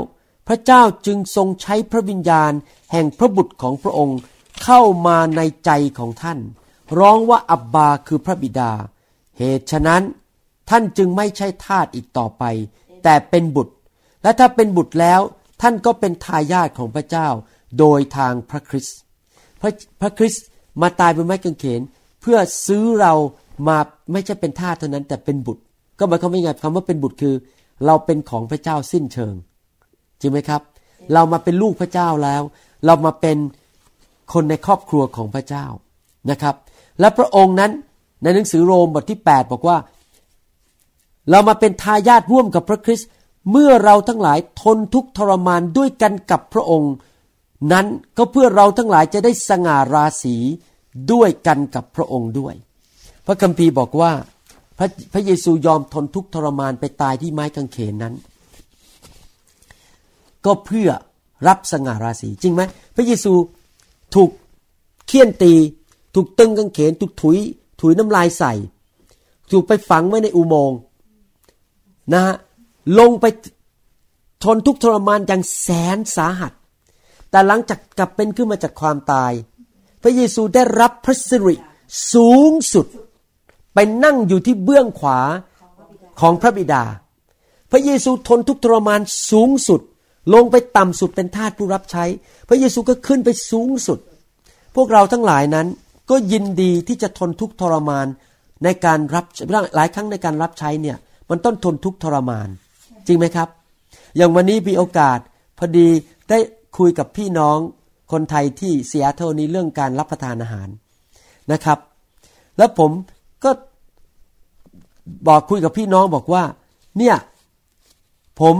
พระเจ้าจึงทรงใช้พระวิญญาณ แห่งพระบุตรของพระองค์เข้ามาในใจของท่าน ร้องว่าอับบาคือพระบิดา เหตุฉะนั้นท่านจึงไม่ใช่ทาสอีกต่อไป แต่เป็นบุตร และถ้าเป็นบุตรแล้วท่านก็เป็นทายาทของพระเจ้าโดยทางพระคริสต์พระพระคริสต์มาตายบนไม้กางเขน เพื่อซื้อเรามาไม่ใช่เป็นทาสเท่านั้น แต่เป็นบุตร ก็หมายความว่าไงคำว่าเป็นบุตรคือ เราเป็นของพระเจ้าสิ้นเชิง จริงไหมครับ เรามาเป็นลูกพระเจ้าแล้ว เรามาเป็นคนในครอบครัวของพระเจ้านะครับ และพระองค์นั้นในหนังสือโรมบทที่ 8 บอกว่า เรามาเป็นทายาทร่วมกับพระคริสต์เมื่อเราทั้งหลายทนทุกข์ทรมานด้วยกันกับพระองค์ นั้นก็เพื่อเราทั้งหลายจะได้สง่าราศี ด้วยกันกับพระองค์ด้วย พระคัมภีร์บอกว่าพระพระเยซูยอมทนทุกทรมานไปตายที่ไม้กางเขนนั้น ก็เพื่อรับสง่าราศีจริงไหมพระเยซูถูกเคี่ยนตี ถูกตึงกางเขน ถูกถุย ถุยน้ำลายใส่ ถูกไปฝังไว้ในอุโมงค์นะฮะลงไปทนทุกทรมานอย่างแสนสาหัส แต่หลังจากกลับเป็นขึ้นมาจากความตาย พระเยซูได้รับพระสิริสูงสุด ไปนั่งอยู่ที่เบื้องขวาของพระบิดา พระเยซูทนทุกทรมานสูงสุด ลงไปต่ำสุดเป็นทาสผู้รับใช้ พระเยซูก็ขึ้นไปสูงสุด พวกเราทั้งหลายนั้นก็ยินดีที่จะทนทุกทรมานในการรับหลายครั้งในการรับใช้เนี่ยมันต้องทนทุกทรมาน จริงไหมครับ อย่างวันนี้มีโอกาสพอดีได้คุยกับพี่น้อง คนไทยที่เสียเท่านี้เรื่องการรับประทานอาหารนะครับ แล้วผมก็บอกคุยกับพี่น้องบอกว่า เนี่ย ผม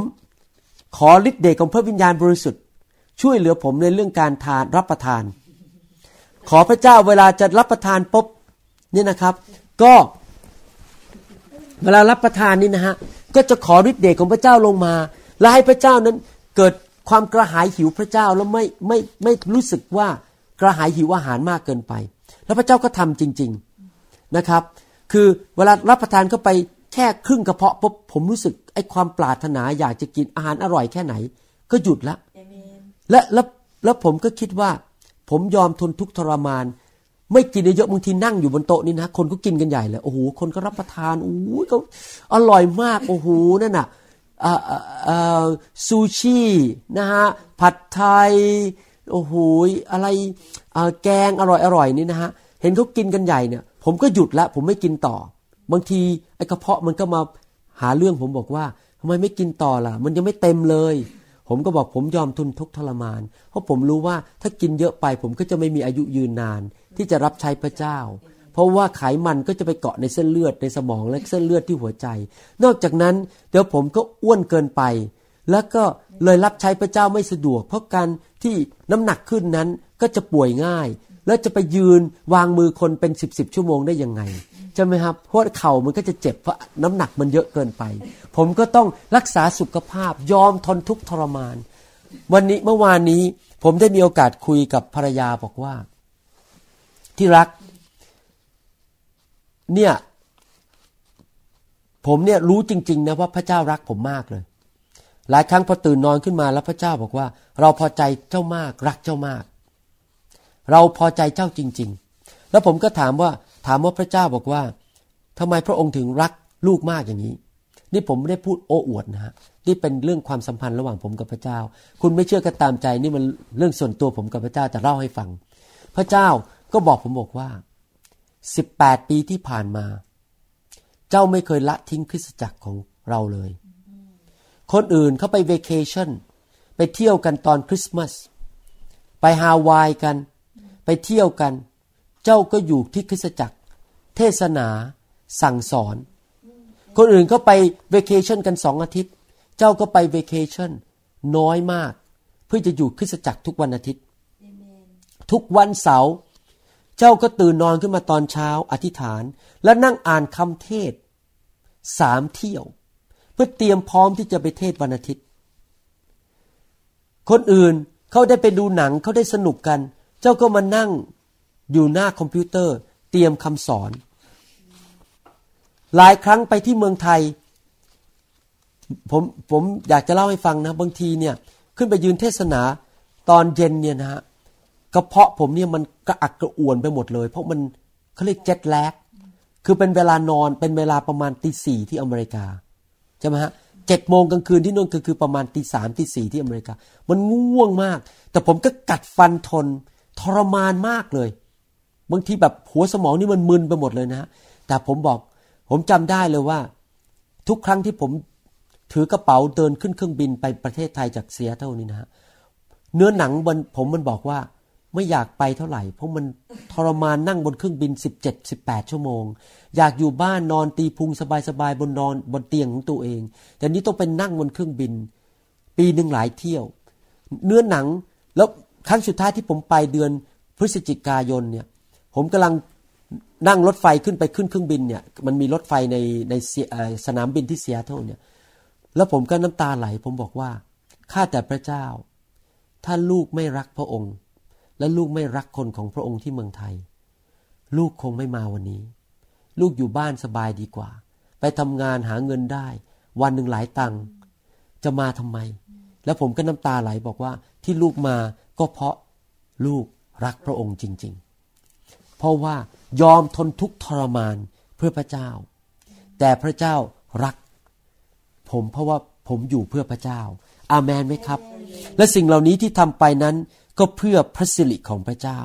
ขอฤทธิ์เดชของพระวิญญาณบริสุทธิ์ ช่วยเหลือผมในเรื่องการทานรับประทาน ขอพระเจ้าเวลาจะรับประทานปุ๊บนี่นะครับ ก็เวลารับประทานนี่นะฮะก็จะขอฤทธิ์เดชของพระเจ้าลงมา และให้พระเจ้านั้นเกิด ความกระหายหิวพระเจ้าแล้วไม่ไม่ไม่รู้สึกว่ากระหายหิวอาหารมากเกินไป แล้วพระเจ้าก็ทำจริง ๆนะครับ คือเวลารับประทานเข้าไปแค่ครึ่งกระเพาะปุ๊บผมรู้สึกไอ้ความปรารถนาอยากจะกินอาหารอร่อยแค่ไหน ก็หยุดละและแล้วแล้วผมก็คิดว่า ผมยอมทนทุกข์ทรมาน ไม่กินเยอะๆบางทีนั่งอยู่บนโต๊ะนี่นะคนก็กินกันใหญ่เลยโอ้โหคนก็รับประทานโอ้โหก็อร่อยมากโอ้โหนั่นน่ะอ่าอ่าอ่า ซูชินะฮะผัดไทยโอ้โหอะไรแกงอร่อยอร่อยนี่นะฮะเห็นเขากินกันใหญ่เนี่ย ผมก็หยุดละผมไม่กินต่อ บางทีไอ้กระเพาะมันก็มาหาเรื่องผมบอกว่าทำไมไม่กินต่อล่ะ มันยังไม่เต็มเลย ผมก็บอกผมยอมทุนทุกข์ทรมาน เพราะผมรู้ว่าถ้ากินเยอะไป ผมก็จะไม่มีอายุยืนนาน ที่จะรับใช้พระเจ้า ราะว่าไขมันก็จะไปเกาะในเส้นเลือดในสมองและเส้นเลือดที่หัวใจ นอกจากนั้นเดี๋ยวผมก็อ้วนเกินไป แล้วก็เลยรับใช้พระเจ้าไม่สะดวก เพราะการที่น้ำหนักขึ้นนั้นก็จะป่วยง่าย แล้วจะไปยืนวางมือคนเป็นสิบสิบชั่วโมงได้ยังไงใช่ไหมครับเพราะเข่ามันก็จะเจ็บเพราะน้ำหนักมันเยอะเกินไป ผมก็ต้องรักษาสุขภาพยอมทนทุกข์ทรมาน วันนี้เมื่อวานนี้ผมได้มีโอกาสคุยกับภรรยาบอกว่า ที่รัก เนี่ยผมเนี่ยรู้จริง ๆ นะว่าพระเจ้ารักผมมากเลย หลายครั้งพอตื่นนอนขึ้นมาแล้วพระเจ้าบอกว่า เราพอใจเจ้ามาก รักเจ้ามาก เราพอใจเจ้าจริง ๆ แล้วผมก็ถามว่าถามว่าพระเจ้าบอกว่าทำไมพระองค์ถึงรักลูกมากอย่างนี้ นี่ผมไม่ได้พูดโอ้อวดนะฮะนี่เป็นเรื่องความสัมพันธ์ระหว่างผมกับพระเจ้า คุณไม่เชื่อก็ตามใจนี่มันเรื่องส่วนตัวผมกับพระเจ้าจะเล่าให้ฟัง พระเจ้าก็บอกผมบอกว่า สิบแปดปีที่ผ่านมา เจ้าไม่เคยละทิ้งคริสตจักรของเราเลย คนอื่นเขาไปเวเคชั่นไปเที่ยวกันตอนคริสต์มาสไปฮาวายกัน ไปเที่ยวกัน เจ้าก็อยู่ที่คริสตจักร เทศนา สั่งสอน คนอื่นเขาไปเวเคชั่นกันสองอาทิตย์ เจ้าก็ไปเวเคชั่นน้อยมาก เพื่อจะอยู่คริสตจักรทุกวันอาทิตย์ ทุกวันเสาร์ เจ้าก็ตื่นนอนขึ้นมาตอนเช้าอธิษฐาน แล้วนั่งอ่านคำเทศสามเที่ยว เพื่อเตรียมพร้อมที่จะไปเทศวันอาทิตย์ คนอื่นเขาได้ไปดูหนังเขาได้สนุกกัน เจ้าก็มานั่งอยู่หน้าคอมพิวเตอร์ เตรียมคำสอน หลายครั้งไปที่เมืองไทย ผมผมอยากจะเล่าให้ฟังนะ บางทีเนี่ย ขึ้นไปยืนเทศนาตอนเย็นเนี่ยนะฮะ กระเพาะผมเนี่ยมันกระอักกระอ่วนไปหมดเลย เพราะมันเขาเรียกเจ็ตแลกคือเป็นเวลานอนเป็นเวลาประมาณตีสี่ที่อเมริกาใช่ไหมฮะเจ็ดโมงกลางคืนที่นู่นคือคือประมาณตีสามตีสี่ที่อเมริกา มันง่วงมาก แต่ผมก็กัดฟันทนทรมานมากเลย บางทีแบบหัวสมองนี่มันมึนไปหมดเลยนะแต่ผมบอกผมจำได้เลยว่า ทุกครั้งที่ผมถือกระเป๋าเดินขึ้นเครื่องบินไปประเทศไทยจากเซียเท่านี้นะฮะเนื้อหนังบนผมมันบอกว่า ไม่อยากไปเท่าไหร่ เพราะมันทรมานนั่งบนเครื่องบิน 17 18 ชั่วโมง อยากอยู่บ้านนอนตีพุงสบายๆบนนอนบนเตียงของตัวเอง แต่นี้ต้องเป็นนั่งบนเครื่องบิน ปีหนึ่งหลายเที่ยว เนื้อหนังแล้วครั้งสุดท้ายที่ผมไปเดือนพฤศจิกายนเนี่ย ผมกำลังนั่งรถไฟขึ้นไปขึ้นเครื่องบินเนี่ยมันมีรถไฟในในสนามบินที่เซียเท่าเนี่ย แล้วผมก็น้ำตาไหล ผมบอกว่าข้าแต่พระเจ้า ถ้าลูกไม่รักพระองค์ และลูกไม่รักคนของพระองค์ที่เมืองไทย ลูกคงไม่มาวันนี้ ลูกอยู่บ้านสบายดีกว่า ไปทำงานหาเงินได้ วันหนึ่งหลายตังค์จะมาทำไม แล้วผมก็น้ำตาไหลบอกว่าที่ลูกมาก็เพราะลูกรักพระองค์จริง ๆ เพราะว่ายอมทนทุกข์ทรมานเพื่อพระเจ้า แต่พระเจ้ารัก ผมเพราะว่าผมอยู่เพื่อพระเจ้า อาเมนไหมครับ และสิ่งเหล่านี้ที่ทำไปนั้น ก็เพื่อพระสิริของพระเจ้า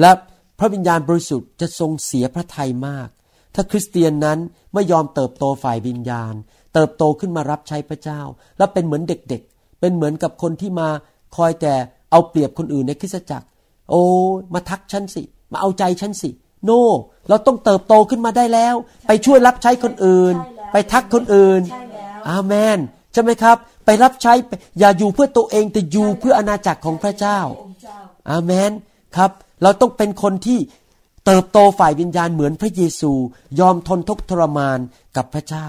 และพระวิญญาณบริสุทธิ์จะทรงเสียพระทัยมาก ถ้าคริสเตียนนั้นไม่ยอมเติบโตฝ่ายวิญญาณ เติบโตขึ้นมารับใช้พระเจ้า และเป็นเหมือนเด็กๆ เป็นเหมือนกับคนที่มาคอยแต่เอาเปรียบคนอื่นในคริสตจักร โอ้มาทักฉันสิ มาเอาใจฉันสิ โน no, เราต้องเติบโตขึ้นมาได้แล้ว ไปช่วยรับใช้คนอื่น ไปทักคนอื่นอาเมนใช่ไหมครับ ไปรับใช้อย่าอยู่เพื่อตัวเองแต่อยู่เพื่ออาณาจักรของพระเจ้า อาเมนครับ เราต้องเป็นคนที่เติบโตฝ่ายวิญญาณเหมือนพระเยซู ยอมทนทุกข์ทรมานกับพระเจ้า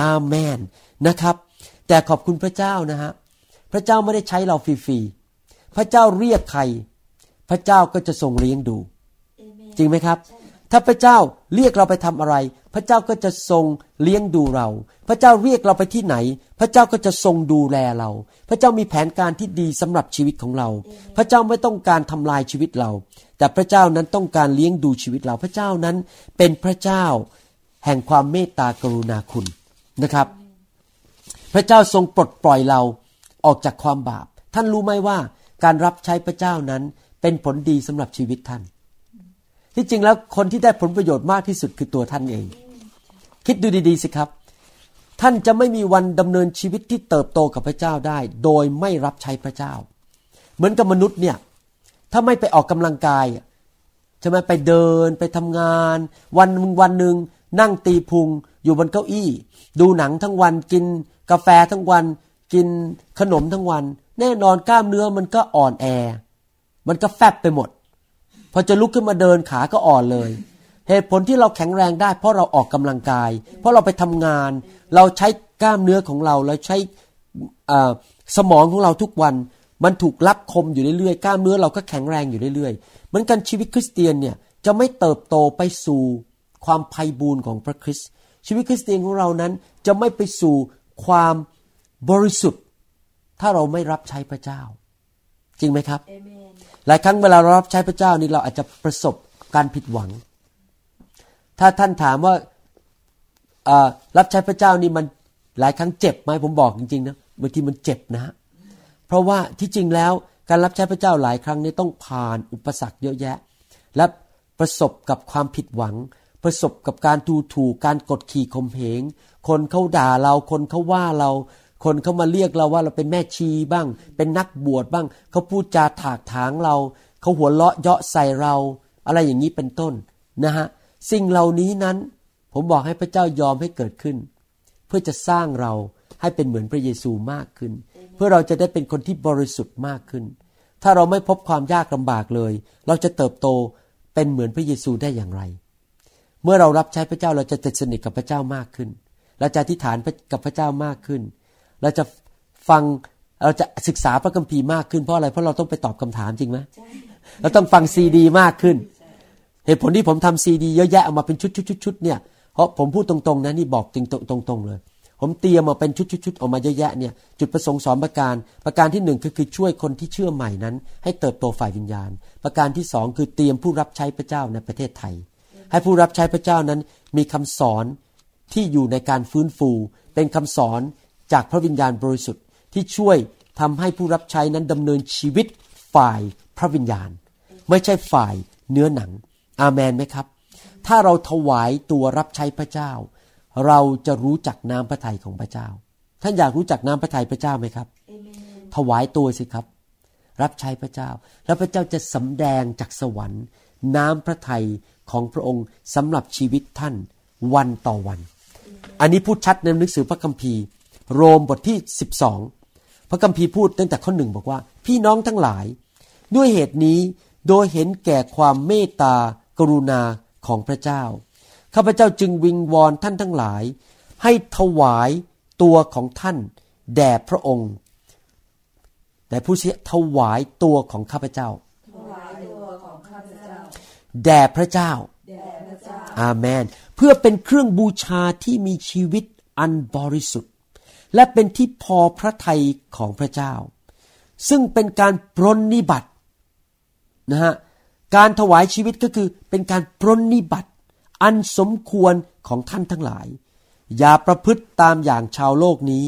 อาเมนนะครับ แต่ขอบคุณพระเจ้านะฮะพระเจ้าไม่ได้ใช้เราฟรีๆพระเจ้าเรียกใคร พระเจ้าก็จะทรงเลี้ยงดู จริงไหมครับ ถ้าพระเจ้าเรียกเราไปทำอะไร พระเจ้าก็จะทรงเลี้ยงดูเรา พระเจ้าเรียกเราไปที่ไหน พระเจ้าก็จะทรงดูแลเรา พระเจ้ามีแผนการที่ดีสำหรับชีวิตของเรา พระเจ้าไม่ต้องการทำลายชีวิตเรา แต่พระเจ้านั้นต้องการเลี้ยงดูชีวิตเรา พระเจ้านั้นเป็นพระเจ้าแห่งความเมตตากรุณาคุณนะครับ พระเจ้าทรงปลดปล่อยเราออกจากความบาป ท่านรู้ไหมว่าการรับใช้พระเจ้านั้นเป็นผลดีสำหรับชีวิตท่าน ที่จริงแล้วคนที่ได้ผลประโยชน์มากที่สุดคือตัวท่านเอง คิดดูดีๆสิครับ ท่านจะไม่มีวันดำเนินชีวิตที่เติบโตกับพระเจ้าได้ โดยไม่รับใช้พระเจ้า เหมือนกับมนุษย์เนี่ยถ้าไม่ไปออกกำลังกายจะไม่ไปเดินไปทำงาน วันมึงวันหนึ่งนั่งตีพุงอยู่บนเก้าอี้ ดูหนังทั้งวันกินกาแฟทั้งวัน กินขนมทั้งวัน แน่นอนกล้ามเนื้อมันก็อ่อนแอ มันก็แฟบไปหมด พอจะลุกขึ้นมาเดินขาก็อ่อนเลย เหตุผลที่เราแข็งแรงได้ เพราะเราออกกำลังกาย เพราะเราไปทำงาน เราใช้กล้ามเนื้อของเราเราใช้สมองของเราทุกวัน มันถูกรับคมอยู่เรื่อยๆกล้ามเนื้อเราก็แข็งแรงอยู่เรื่อยๆเหมือนกันชีวิตคริสเตียนเนี่ยจะไม่เติบโตไปสู่ความไพ่บูรณ์ของพระคริสต์ชีวิตคริสเตียนของเรานั้นจะไม่ไปสู่ความบริสุทธิ์ ถ้าเราไม่รับใช้พระเจ้า จริงไหมครับ หลายครั้งเวลาเรารับใช้พระเจ้านี่เราอาจจะประสบการผิดหวัง ถ้าท่านถามว่ารับใช้พระเจ้านี่มันหลายครั้งเจ็บไหมผมบอกจริงๆนะบางทีมันเจ็บนะ เพราะว่าที่จริงแล้วการรับใช้พระเจ้าหลายครั้งนี่ต้องผ่านอุปสรรคเยอะแยะ และประสบกับความผิดหวัง ประสบกับการดูถูกการกดขี่ข่มเหงคนเขาด่าเราคนเขาว่าเรา คนเขามาเรียกเราว่าเราเป็นแม่ชีบ้าง เป็นนักบวชบ้าง เขาพูดจาถากถางเรา เขาหัวเราะเยาะใส่เรา อะไรอย่างนี้เป็นต้นนะฮะ สิ่งเหล่านี้นั้น ผมบอกให้พระเจ้ายอมให้เกิดขึ้น เพื่อจะสร้างเราให้เป็นเหมือนพระเยซูมากขึ้น เพื่อเราจะได้เป็นคนที่บริสุทธิ์มากขึ้น ถ้าเราไม่พบความยากลำบากเลย เราจะเติบโตเป็นเหมือนพระเยซูได้อย่างไร เมื่อเรารับใช้พระเจ้าเราจะติดสนิทกับพระเจ้ามากขึ้นเราจะอธิษฐานกับพระเจ้ามากขึ้น เราจะฟังเราจะศึกษาพระคัมภีร์มากขึ้นเพราะอะไรเพราะเราต้องไปตอบคำถามจริงไหมเราต้องฟังซีดี มากขึ้น เหตุผลที่ผมทำซีดี เยอะแยะออกมาเป็นชุดๆๆเนี่ยเพราะผมพูดตรงๆนะนี่บอกจริงตรงๆเลย ผมเตรียมมาเป็นชุดๆๆออกมาเยอะแยะเนี่ยจุดประสงค์สองประการ ประการที่หนึ่งก็คือช่วยคนที่เชื่อใหม่นั้น ให้เติบโตฝ่ายวิญญาณ ประการที่สองคือเตรียมผู้รับใช้พระเจ้าในประเทศไทย ให้ผู้รับใช้พระเจ้านั้นมีคำสอนที่อยู่ในการฟื้นฟู เป็นคำสอน จากพระวิญญาณบริสุทธิ์ที่ช่วยทำให้ผู้รับใช้นั้นดำเนินชีวิตฝ่ายพระวิญญาณ ไม่ใช่ฝ่ายเนื้อหนัง อาเมนไหมครับ ถ้าเราถวายตัวรับใช้พระเจ้า เราจะรู้จักน้ำพระทัยของพระเจ้า ท่านอยากรู้จักน้ำพระทัยพระเจ้าไหมครับ ถวายตัวสิครับ รับใช้พระเจ้า แล้วพระเจ้าจะสำแดงจากสวรรค์ น้ำพระทัยของพระองค์สำหรับชีวิตท่านวันต่อวัน อันนี้พูดชัดในหนังสือพระคัมภีร์ โรมบทที่ 12 พระคัมภีร์พูดตั้งแต่ข้อหนึ่งบอกว่า พี่น้องทั้งหลาย ด้วยเหตุนี้โดยเห็นแก่ความเมตตากรุณาของพระเจ้าข้าพเจ้าจึงวิงวอนท่านทั้งหลาย ให้ถวายตัวของท่านแด่พระองค์แต่ผู้เสียถวายตัวของข้าพเจ้าแด่พระเจ้า อาเมน เพื่อเป็นเครื่องบูชาที่มีชีวิตอันบริสุทธิ์ และเป็นที่พอพระทัยของพระเจ้า ซึ่งเป็นการปรนนิบัตินะฮะการถวายชีวิตก็คือเป็นการปรนนิบัติ อันสมควรของท่านทั้งหลาย อย่าประพฤติตามอย่างชาวโลกนี้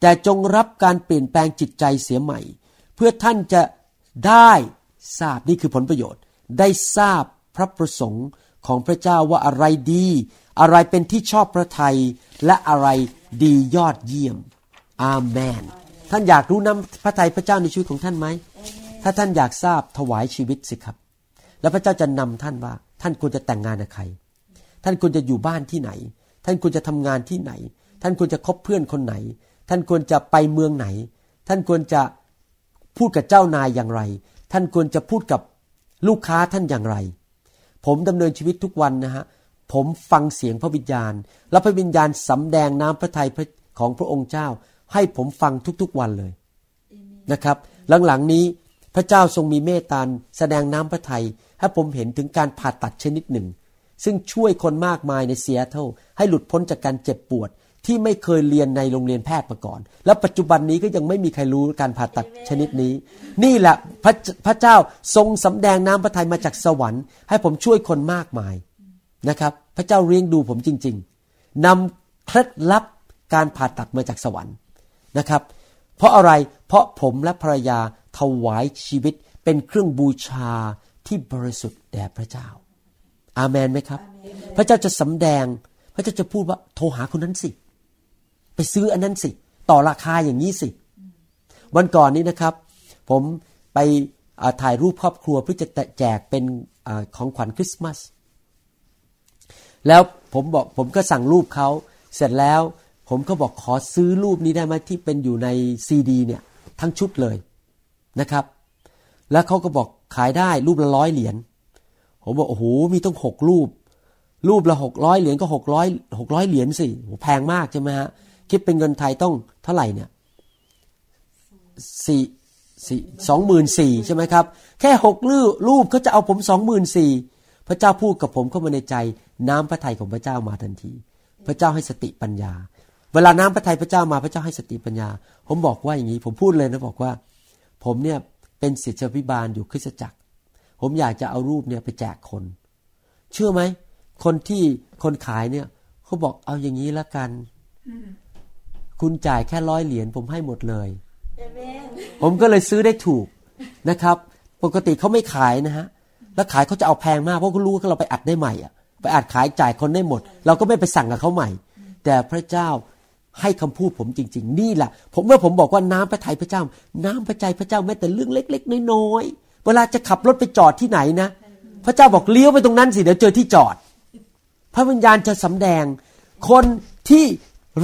แต่จงรับการเปลี่ยนแปลงจิตใจเสียใหม่ เพื่อท่านจะได้ทราบนี่คือผลประโยชน์ ได้ทราบพระประสงค์ของพระเจ้าว่าอะไรดี อะไรเป็นที่ชอบพระทัยและอะไร ดียอดเยี่ยม อาเมน ท่านอยากรู้น้ำพระทัยพระเจ้าในชีวิตของท่านไหม ถ้าท่านอยากทราบถวายชีวิตสิครับ แล้วพระเจ้าจะนำท่านว่า ท่านควรจะแต่งงานกับใคร ท่านควรจะอยู่บ้านที่ไหน ท่านควรจะทำงานที่ไหน ท่านควรจะคบเพื่อนคนไหน ท่านควรจะไปเมืองไหน ท่านควรจะพูดกับเจ้านายอย่างไร ท่านควรจะพูดกับลูกค้าท่านอย่างไร ผมดำเนินชีวิตทุกวันนะฮะ ผมฟังเสียงพระวิญญาณ และพระวิญญาณสำแดงน้ำพระทัยของพระองค์เจ้า ให้ผมฟังทุกๆวันเลยนะครับ หลังๆนี้พระเจ้าทรงมีเมตตาแสดงน้ำพระทัยให้ผมเห็นถึงการผ่าตัดชนิดหนึ่ง ซึ่งช่วยคนมากมายในเซียเท่าให้หลุดพ้นจากการเจ็บปวด ที่ไม่เคยเรียนในโรงเรียนแพทย์มาก่อน แล้วปัจจุบันนี้ก็ยังไม่มีใครรู้การผ่าตัดชนิดนี้ นี่แหละพระพระเจ้าทรงสำแดงน้ำพระทัยมาจากสวรรค์ ให้ผมช่วยคนมากมาย นะครับ พระเจ้าเลี้ยงดูผมจริง ๆนำเคล็ดลับการผ่าตัดมาจากสวรรค์นะครับ เพราะอะไรเพราะผมและภรรยาถวายชีวิตเป็นเครื่องบูชาที่บริสุทธิ์แด่พระเจ้า อาเมนไหมครับ พระเจ้าจะสำแดง พระเจ้าจะพูดว่าโทรหาคนนั้นสิ ไปซื้ออันนั้นสิ ต่อราคาอย่างนี้สิ วันก่อนนี้นะครับ ผมไปถ่ายรูปครอบครัวเพื่อจะแจกเป็นอของขวัญคริสต์มาส แล้วผมบอกผมก็สั่งรูปเขาเสร็จแล้วผมก็บอกขอซื้อรูปนี้ได้ไหมที่เป็นอยู่ในซีดีเนี่ยทั้งชุดเลยนะครับ แล้วเขาก็บอกขายได้รูปละร้อยเหรียญผมบอกโอ้โหมีต้องหกรูป รูปละหกร้อยเหรียญก็หกร้อยหกร้อยเหรียญสิแพงมากใช่ไหมฮะคิดเป็นเงินไทยต้องเท่าไหร่เนี่ยสี่สี่สองหมื่นสี่ใช่ไหมครับ แค่หกรูปรูปเขาจะเอาผมสองหมื่นสี่พระเจ้าพูดกับผมเข้ามาในใจ น้ำพระทัยของพระเจ้ามาทันที พระเจ้าให้สติปัญญา เวลาน้ำพระทัยพระเจ้ามาพระเจ้าให้สติปัญญา ผมบอกว่าอย่างนี้ ผมพูดเลยนะบอกว่า ผมเนี่ยเป็นศิษยพิบาลอยู่คริสตจักร ผมอยากจะเอารูปเนี่ยไปแจกคน เชื่อไหมคนที่คนขายเนี่ยเขาบอกเอาอย่างนี้ละกัน คุณจ่ายแค่ร้อยเหรียญผมให้หมดเลย ผมก็เลยซื้อได้ถูกนะครับ ปกติเขาไม่ขายนะฮะ แล้วขายเขาจะเอาแพงมากเพราะเขารู้ว่าเราไปอัดได้ใหม่อะ ไปอัดขายจ่ายคนได้หมด เราก็ไม่ไปสั่งกับเขาใหม่ แต่พระเจ้าให้คำพูดผมจริง ๆ นี่แหละผมเมื่อผมบอกว่าน้ำพระทัยพระเจ้า น้ำพระใจพระเจ้าแม้แต่เรื่องเล็ก ๆ น้อยๆเวลาจะขับรถไปจอดที่ไหนนะ พระเจ้าบอกเลี้ยวไปตรงนั้นสิเดี๋ยวเจอที่จอด พระวิญญาณจะสำแดง คนที่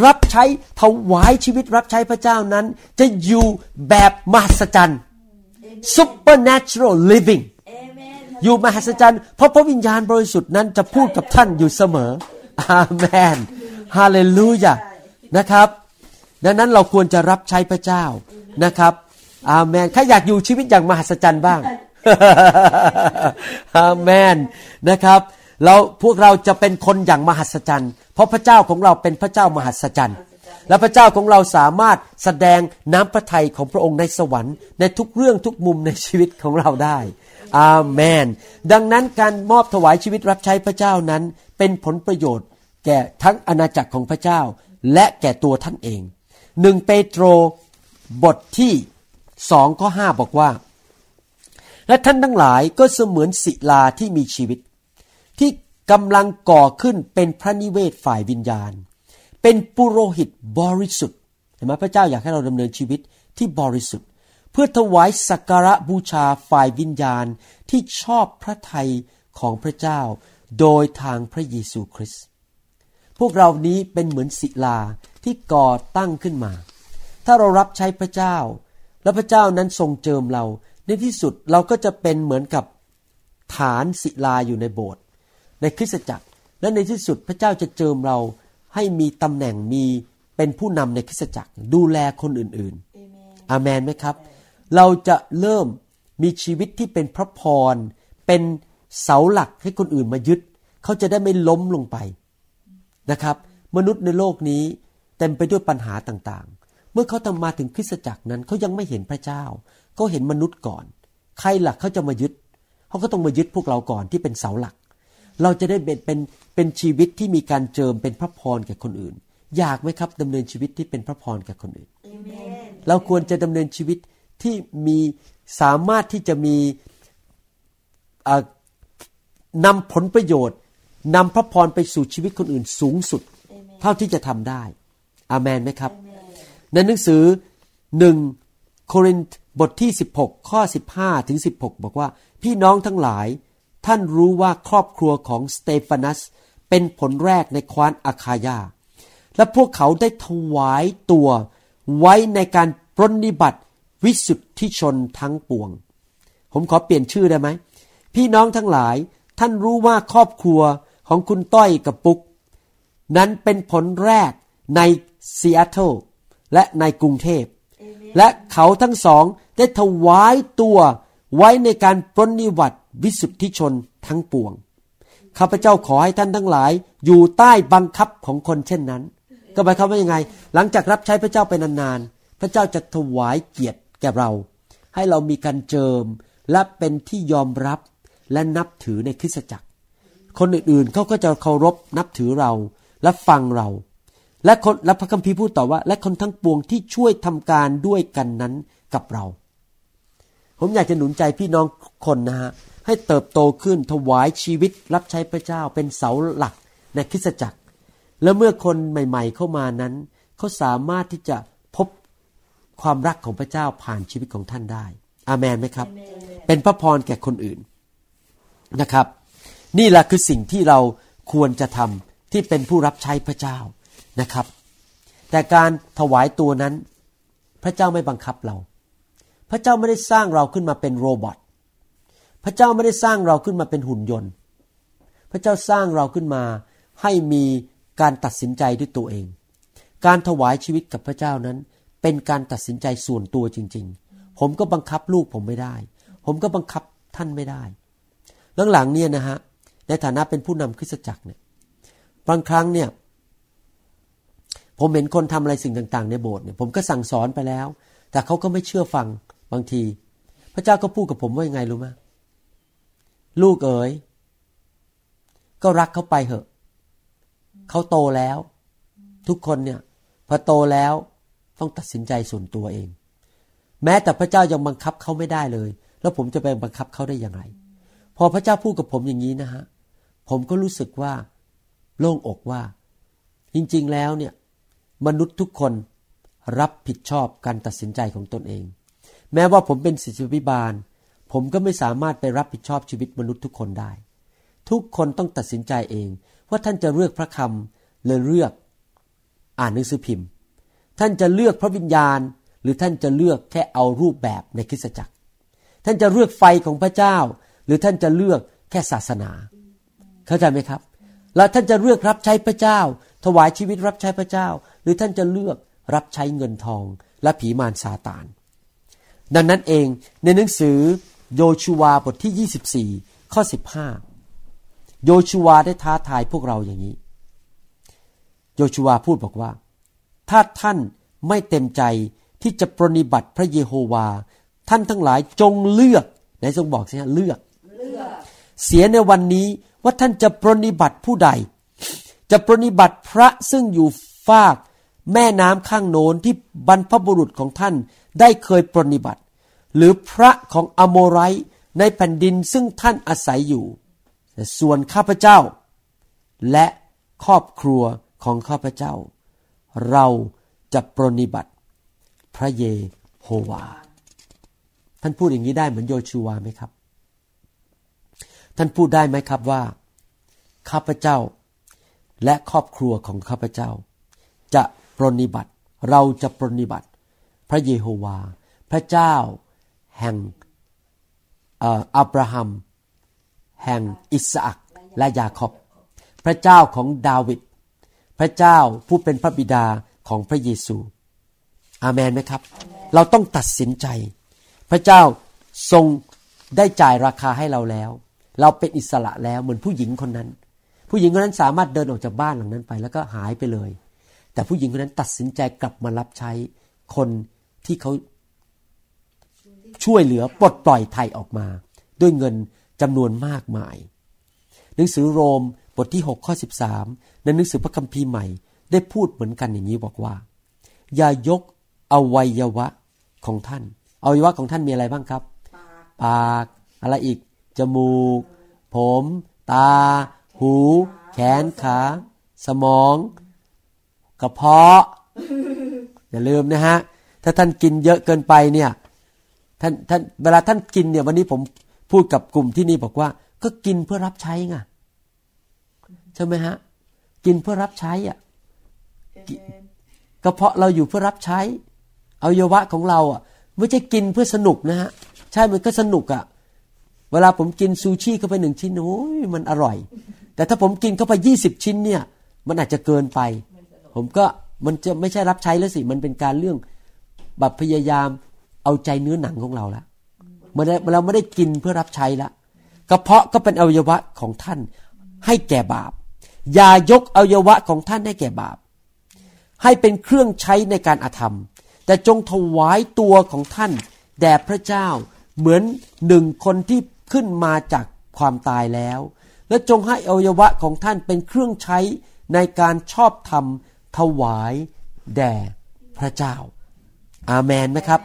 รับใช้ถวายชีวิตรับใช้พระเจ้านั้น จะอยู่แบบมหัศจรรย์ supernatural living อยู่มหัศจรรย์เพราะพระวิญญาณบริสุทธิ์นั้นจะพูดกับท่านอยู่เสมอ อาเมน ฮาเลลูยา นะครับ ดังนั้นเราควรจะรับใช้พระเจ้านะครับ อาเมนใครอยากอยู่ชีวิตอย่างมหัศจรรย์บ้าง อาเมน นะครับ เราพวกเราจะเป็นคนอย่างมหัศจรรย์ เพราะพระเจ้าของเราเป็นพระเจ้ามหัศจรรย์และพระเจ้าของเราสามารถแสดงน้ำพระทัยของพระองค์ในสวรรค์ ในทุกเรื่องทุกมุมในชีวิตของเราได้ อาเมน ดังนั้นการมอบถวายชีวิตรับใช้พระเจ้านั้น เป็นผลประโยชน์แก่ทั้งอาณาจักรของพระเจ้า และแก่ตัวท่านเองหนึ่งเปโตรบทที่สองข้อห้าบอกว่า และท่านทั้งหลายก็เสมือนศิลาที่มีชีวิต ที่กำลังก่อขึ้นเป็นพระนิเวศฝ่ายวิญญาณ เป็นปุโรหิตบริสุทธิ์เห็นไหมพระเจ้าอยากให้เราดำเนินชีวิตที่บริสุทธิ์ พื่อถวายสักการะบูชาฝ่ายวิญญาณที่ชอบพระทัยของพระเจ้า โดยทางพระเยซูคริสต์พวกเรานี้เป็นเหมือนศิลาที่ก่อตั้งขึ้นมา ถ้าเรารับใช้พระเจ้า และพระเจ้านั้นทรงเจิมเรา ในที่สุดเราก็จะเป็นเหมือนกับฐานศิลาอยู่ในโบสถ์ในคริสตจักร และในที่สุดพระเจ้าจะเจิมเราให้มีตำแหน่งมีเป็นผู้นำในคริสตจักร ดูแลคนอื่นๆ อาเมนไหมครับ เราจะเริ่มมีชีวิตที่เป็นพระพร เป็นเสาหลักให้คนอื่นมายึด เขาจะได้ไม่ล้มลงไปนะครับ มนุษย์ในโลกนี้เต็มไปด้วยปัญหาต่างๆ เมื่อเขาทำมาถึงคริสตจักรนั้นเขายังไม่เห็นพระเจ้าเขาเห็นมนุษย์ก่อน ใครหลักเขาจะมายึดเขาก็ต้องมายึดพวกเราก่อนที่เป็นเสาหลัก เราจะได้เป็นเป็นเป็นชีวิตที่มีการเจิมเป็นพระพรแก่คนอื่น อยากไหมครับดำเนินชีวิตที่เป็นพระพรแก่คนอื่น เราควรจะดำเนินชีวิต ที่มีสามารถที่จะมีนำผลประโยชน์นำพระพรไปสู่ชีวิตคนอื่นสูงสุด เท่าที่จะทำได้ อาเมนไหมครับ ในหนังสือหนึ่งโครินธ์บทที่ 16 ข้อ 15 ถึง 16 บอกว่า พี่น้องทั้งหลาย ท่านรู้ว่าครอบครัวของสเตฟานัส เป็นผลแรกในควานอาคายา และพวกเขาได้ถวายตัวไว้ในการปรนนิบัติ วิสุทธิชนทั้งปวง ผมขอเปลี่ยนชื่อได้ไหม พี่น้องทั้งหลายท่านรู้ว่าครอบครัวของคุณต้อยกับปุกนั้นเป็นผลแรกในซีแอตเทิลและในกรุงเทพ และเขาทั้งสองได้ถวายตัวไว้ในการปรนนิวัติวิสุทธิชนทั้งปวง ข้าพเจ้าขอให้ท่านทั้งหลาย อยู่ใต้บังคับของคนเช่นนั้น ก็หมายความว่ายังไง หลังจากรับใช้พระเจ้าไปนานๆ พระเจ้าจะถวายเกียรติ แก่เรา ให้เรามีการเจิมและเป็นที่ยอมรับและนับถือในคริสตจักร คนอื่นๆเขาก็จะเคารพนับถือเราและฟังเรา และคนและพระคัมภีร์พูดต่อว่า และคนทั้งปวงที่ช่วยทำการด้วยกันนั้นกับเรา ผมอยากจะหนุนใจพี่น้องคนนะฮะให้เติบโตขึ้นถวายชีวิตรับใช้พระเจ้าเป็นเสาหลักในคริสตจักร แล้วเมื่อคนใหม่ ๆ เข้ามานั้นเขาสามารถที่จะ ความรักของพระเจ้าผ่านชีวิตของท่านได้ อาเมนไหมครับ เป็นพระพรแก่คนอื่นนะครับ นี่แหละคือสิ่งที่เราควรจะทำที่เป็นผู้รับใช้พระเจ้านะครับ แต่การถวายตัวนั้น พระเจ้าไม่บังคับเรา พระเจ้าไม่ได้สร้างเราขึ้นมาเป็นโรบอทพระเจ้าไม่ได้สร้างเราขึ้นมาเป็นหุ่นยนต์ พระเจ้าสร้างเราขึ้นมาให้มีการตัดสินใจด้วยตัวเอง การถวายชีวิตกับพระเจ้านั้น เป็นการตัดสินใจส่วนตัวจริง ๆ ผมก็บังคับลูกผมไม่ได้ ผมก็บังคับท่านไม่ได้ หลังๆเนี่ยนะฮะ ในฐานะเป็นผู้นำคริสตจักรเนี่ย บางครั้งเนี่ย ผมเห็นคนทำอะไรสิ่งต่างๆ ในโบสถ์เนี่ย ผมก็สั่งสอนไปแล้ว แต่เขาก็ไม่เชื่อฟังบางที พระเจ้าก็พูดกับผมว่ายังไงรู้ไหมลูกเอ๋ย ก็รักเขาไปเถอะ เขาโตแล้ว ทุกคนเนี่ย พอโตแล้ว ต้องตัดสินใจส่วนตัวเอง แม้แต่พระเจ้ายังบังคับเขาไม่ได้เลย แล้วผมจะไปบังคับเขาได้อย่างไร พอพระเจ้าพูดกับผมอย่างนี้นะฮะผมก็รู้สึกว่าโล่งอกว่า จริงๆแล้วเนี่ยมนุษย์ทุกคนรับผิดชอบการตัดสินใจของตนเอง แม้ว่าผมเป็นศิษยพิบาล ผมก็ไม่สามารถไปรับผิดชอบชีวิตมนุษย์ทุกคนได้ ทุกคนต้องตัดสินใจเองว่าท่านจะเลือกพระคำหรือเลือก อ่านหนังสือพิมพ์ ท่านจะเลือกพระวิญญาณ หรือท่านจะเลือกแค่เอารูปแบบในคริสตจักร ท่านจะเลือกไฟของพระเจ้า หรือท่านจะเลือกแค่ศาสนา เข้าใจไหมครับ แล้วท่านจะเลือกรับใช้พระเจ้า ถวายชีวิตรับใช้พระเจ้า หรือท่านจะเลือกรับใช้เงินทองและผีมารซาตาน ดังนั้นเองในหนังสือโยชูวาบทที่ 24 ข้อ 15 โยชูวาได้ท้าทายพวกเราอย่างนี้ โยชูวาพูดบอกว่า ถ้าท่านไม่เต็มใจที่จะปรนิบัติพระเยโฮวา ท่านทั้งหลายจงเลือกไหนทรงบอกสิฮะเลือก เสียในวันนี้ว่าท่านจะปรนิบัติผู้ใด จะปรนิบัติพระซึ่งอยู่ฟากแม่น้ำข้างโน้นที่บรรพบุรุษของท่านได้เคยปรนิบัติ หรือพระของอโมไรในแผ่นดินซึ่งท่านอาศัยอยู่ ส่วนข้าพเจ้า และครอบครัวของข้าพเจ้า เราจะปรนิบัติพระเยโฮวา ท่านพูดอย่างนี้ได้เหมือนโยชูวาไหมครับ ท่านพูดได้ไหมครับว่า ข้าพเจ้าและครอบครัวของข้าพเจ้า จะปรนิบัติเราจะปรนิบัติพระเยโฮวา พระเจ้า แห่งอับราฮัม แห่งอิสอักและยาคอบ พระเจ้าของดาวิด พระเจ้าผู้เป็นพระบิดาของพระเยซู อาเมนไหมครับ เราต้องตัดสินใจ พระเจ้าทรงได้จ่ายราคาให้เราแล้ว เราเป็นอิสระแล้วเหมือนผู้หญิงคนนั้น ผู้หญิงคนนั้นสามารถเดินออกจากบ้านหลังนั้นไป แล้วก็หายไปเลย แต่ผู้หญิงคนนั้นตัดสินใจกลับมารับใช้คนที่เขาช่วยเหลือปลดปล่อยไทยออกมา ด้วยเงินจำนวนมากมาย หนังสือโรมบทที่ 6 ข้อ 13 ในหนังสือพระคัมภีร์ใหม่ ได้พูดเหมือนกันอย่างนี้บอกว่า อย่ายกอวัยวะของท่านอวัยวะของท่านมีอะไรบ้างครับ ปาก อะไรอีก จมูก ผม ตา หู แขนขา สมอง กระเพาะ อย่าลืมนะฮะ ถ้าท่านกินเยอะเกินไปเนี่ย ท่าน ท่าน เวลาท่านกินเนี่ย วันนี้ผมพูดกับกลุ่มที่นี่บอกว่า ก็กินเพื่อรับใช้ไง ใช่ไหมฮะ กินเพื่อรับใช้อะกระเพาะเราอยู่เพื่อรับใช้อวัยวะของเราอะไม่ใช่กินเพื่อสนุกนะฮะใช่มันก็สนุกอะ่ะเวลาผมกินซูชิเข้าไปหนึ่งชิ้นโอ้ยมันอร่อย แต่ถ้าผมกินเข้าไปยี่สิบชิ้นเนี่ย มันอาจจะเกินไป ผมก็มันจะไม่ใช่รับใช้แล้วสิ มันเป็นการเรื่องแบบพยายามเอาใจเนื้อหนังของเราละเมื่อเราไม่ได้กินเพื่อรับใช้ละกระเพาะก็เป็นอวัยวะของท่าน ให้แก่บาป อย่ายกอวัยวะของท่านให้แก่บาป ให้เป็นเครื่องใช้ในการอาธรรม แต่จงถวายตัวของท่านแด่พระเจ้าเหมือนหนึ่งคนที่ขึ้นมาจากความตายแล้ว และจงให้อวัยวะของท่านเป็นเครื่องใช้ในการชอบธรรมถวายแด่พระเจ้า อาเมนไหมครับ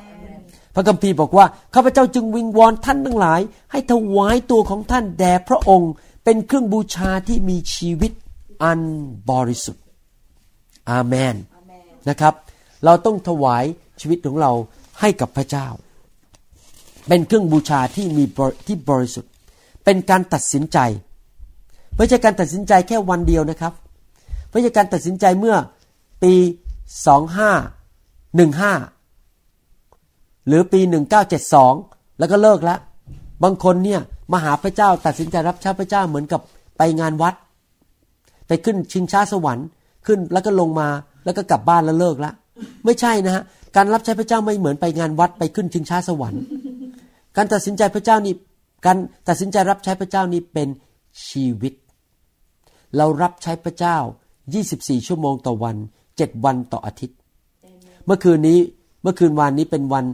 พระคัมภีร์บอกว่าข้าพเจ้าจึงวิงวอนท่านทั้งหลาย ให้ถวายตัวของท่านแด่พระองค์เป็นเครื่องบูชาที่มีชีวิต อันบริสุทธิ์ อาเมนนะครับ เราต้องถวายชีวิตของเราให้กับพระเจ้า เป็นเครื่องบูชาที่มีที่บริสุทธิ์ เป็นการตัดสินใจ ไม่ใช่การตัดสินใจแค่วันเดียวนะครับไม่ใช่การตัดสินใจเมื่อปีสองห้าหนึ่งห้าหรือปีหนึ่งเก้าเจ็ดสองแล้วก็เลิกแล้ว บางคนเนี่ยมาหาพระเจ้าตัดสินใจรับใช้พระเจ้าเหมือนกับไปงานวัด ไปขึ้นชิงช้าสวรรค์ขึ้นแล้วก็ลงมาแล้วก็กลับบ้านแล้วเลิกล้วไม่ใช่นะฮะการรับใช้พระเจ้าไม่เหมือนไปงานวัดไปขึ้นชิงช้าสวรรค์ การตัดสินใจพระเจ้านี่การตัดสินใจรับใช้พระเจ้านี่เป็นชีวิต เรารับใช้พระเจ้า 24 ชั่วโมงต่อวัน 7 วันต่ออาทิตย์ เมื่อคืนนี้เมื่อคืนวานนี้เป็นวัน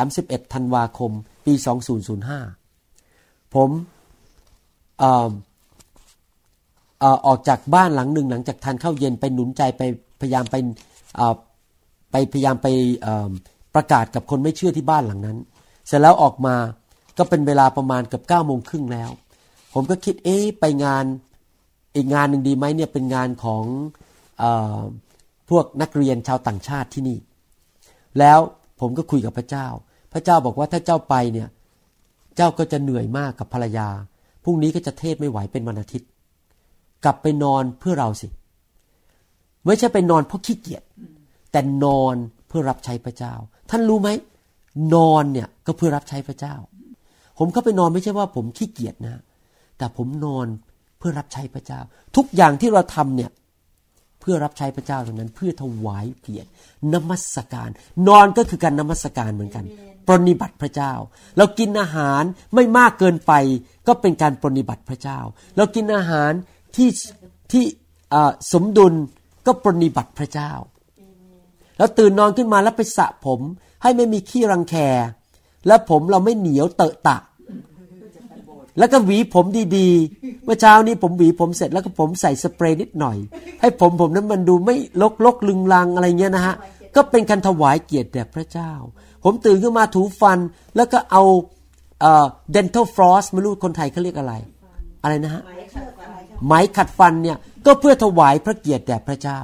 31 ธันวาคม ปี 2005 ผมเออกจากบ้านหลังหนึ่งหลังจากทานข้าวเย็นไปหนุนใจไปพยายามไปไปพยายามไปประกาศกับคนไม่เชื่อที่บ้านหลังนั้น เสร็จแล้วออกมาก็เป็นเวลาประมาณเกือบเก้าโมงครึ่งแล้ว ผมก็คิดเอ๊ะไปงานอีกงานหนึ่งดีไหมเนี่ยเป็นงานของอพวกนักเรียนชาวต่างชาติที่นี่ แล้วผมก็คุยกับพระเจ้า พระเจ้าบอกว่าถ้าเจ้าไปเนี่ยเจ้าก็จะเหนื่อยมากกับภรรยาพรุ่งนี้ก็จะเทศไม่ไหวเป็นวันอาทิตย์ กลับไปนอนเพื่อเราสิ ไม่ใช่ไปนอนเพราะขี้เกียจแต่นอนเพื่อรับใช้พระเจ้า ท่านรู้ไหมนอนเนี่ยก็เพื่อรับใช้พระเจ้า ผมเข้าไปนอนไม่ใช่ว่าผมขี้เกียจนะ แต่ผมนอนเพื่อรับใช้พระเจ้า ทุกอย่างที่เราทำเนี่ยเพื่อรับใช้พระเจ้าตรงนั้น เพื่อถวายเกียรตินมัสการ นอนก็คือการนมัสการเหมือนกันปรนิบัติพระเจ้า เรากินอาหารไม่มากเกินไปก็เป็นการปรนิบัติพระเจ้า เรากินอาหาร ที่ที่สมดุลก็ปรนิบัติพระเจ้า แล้วตื่นนอนขึ้นมาแล้วไปสระผม ให้ไม่มีขี้รังแค แล้วผมเราไม่เหนียวเตอะตะ แล้วก็หวีผมดีๆ เมื่อเช้านี้ผมหวีผมเสร็จแล้วก็ผมใส่สเปรย์นิดหน่อย ให้ผมผมนั้นมันดูไม่ลกลกลึงลังอะไรเงี้ยนะฮะ ก็เป็นการถวายเกียรติแด่พระเจ้า ผมตื่นขึ้นมาถูฟัน แล้วก็เอาเอ่อ dental floss ไม่รู้คนไทยเขาเรียกอะไร อะไรนะฮะ ไหมขัดฟันเนี่ยก็เพื่อถวายพระเกียรติแด่พระเจ้า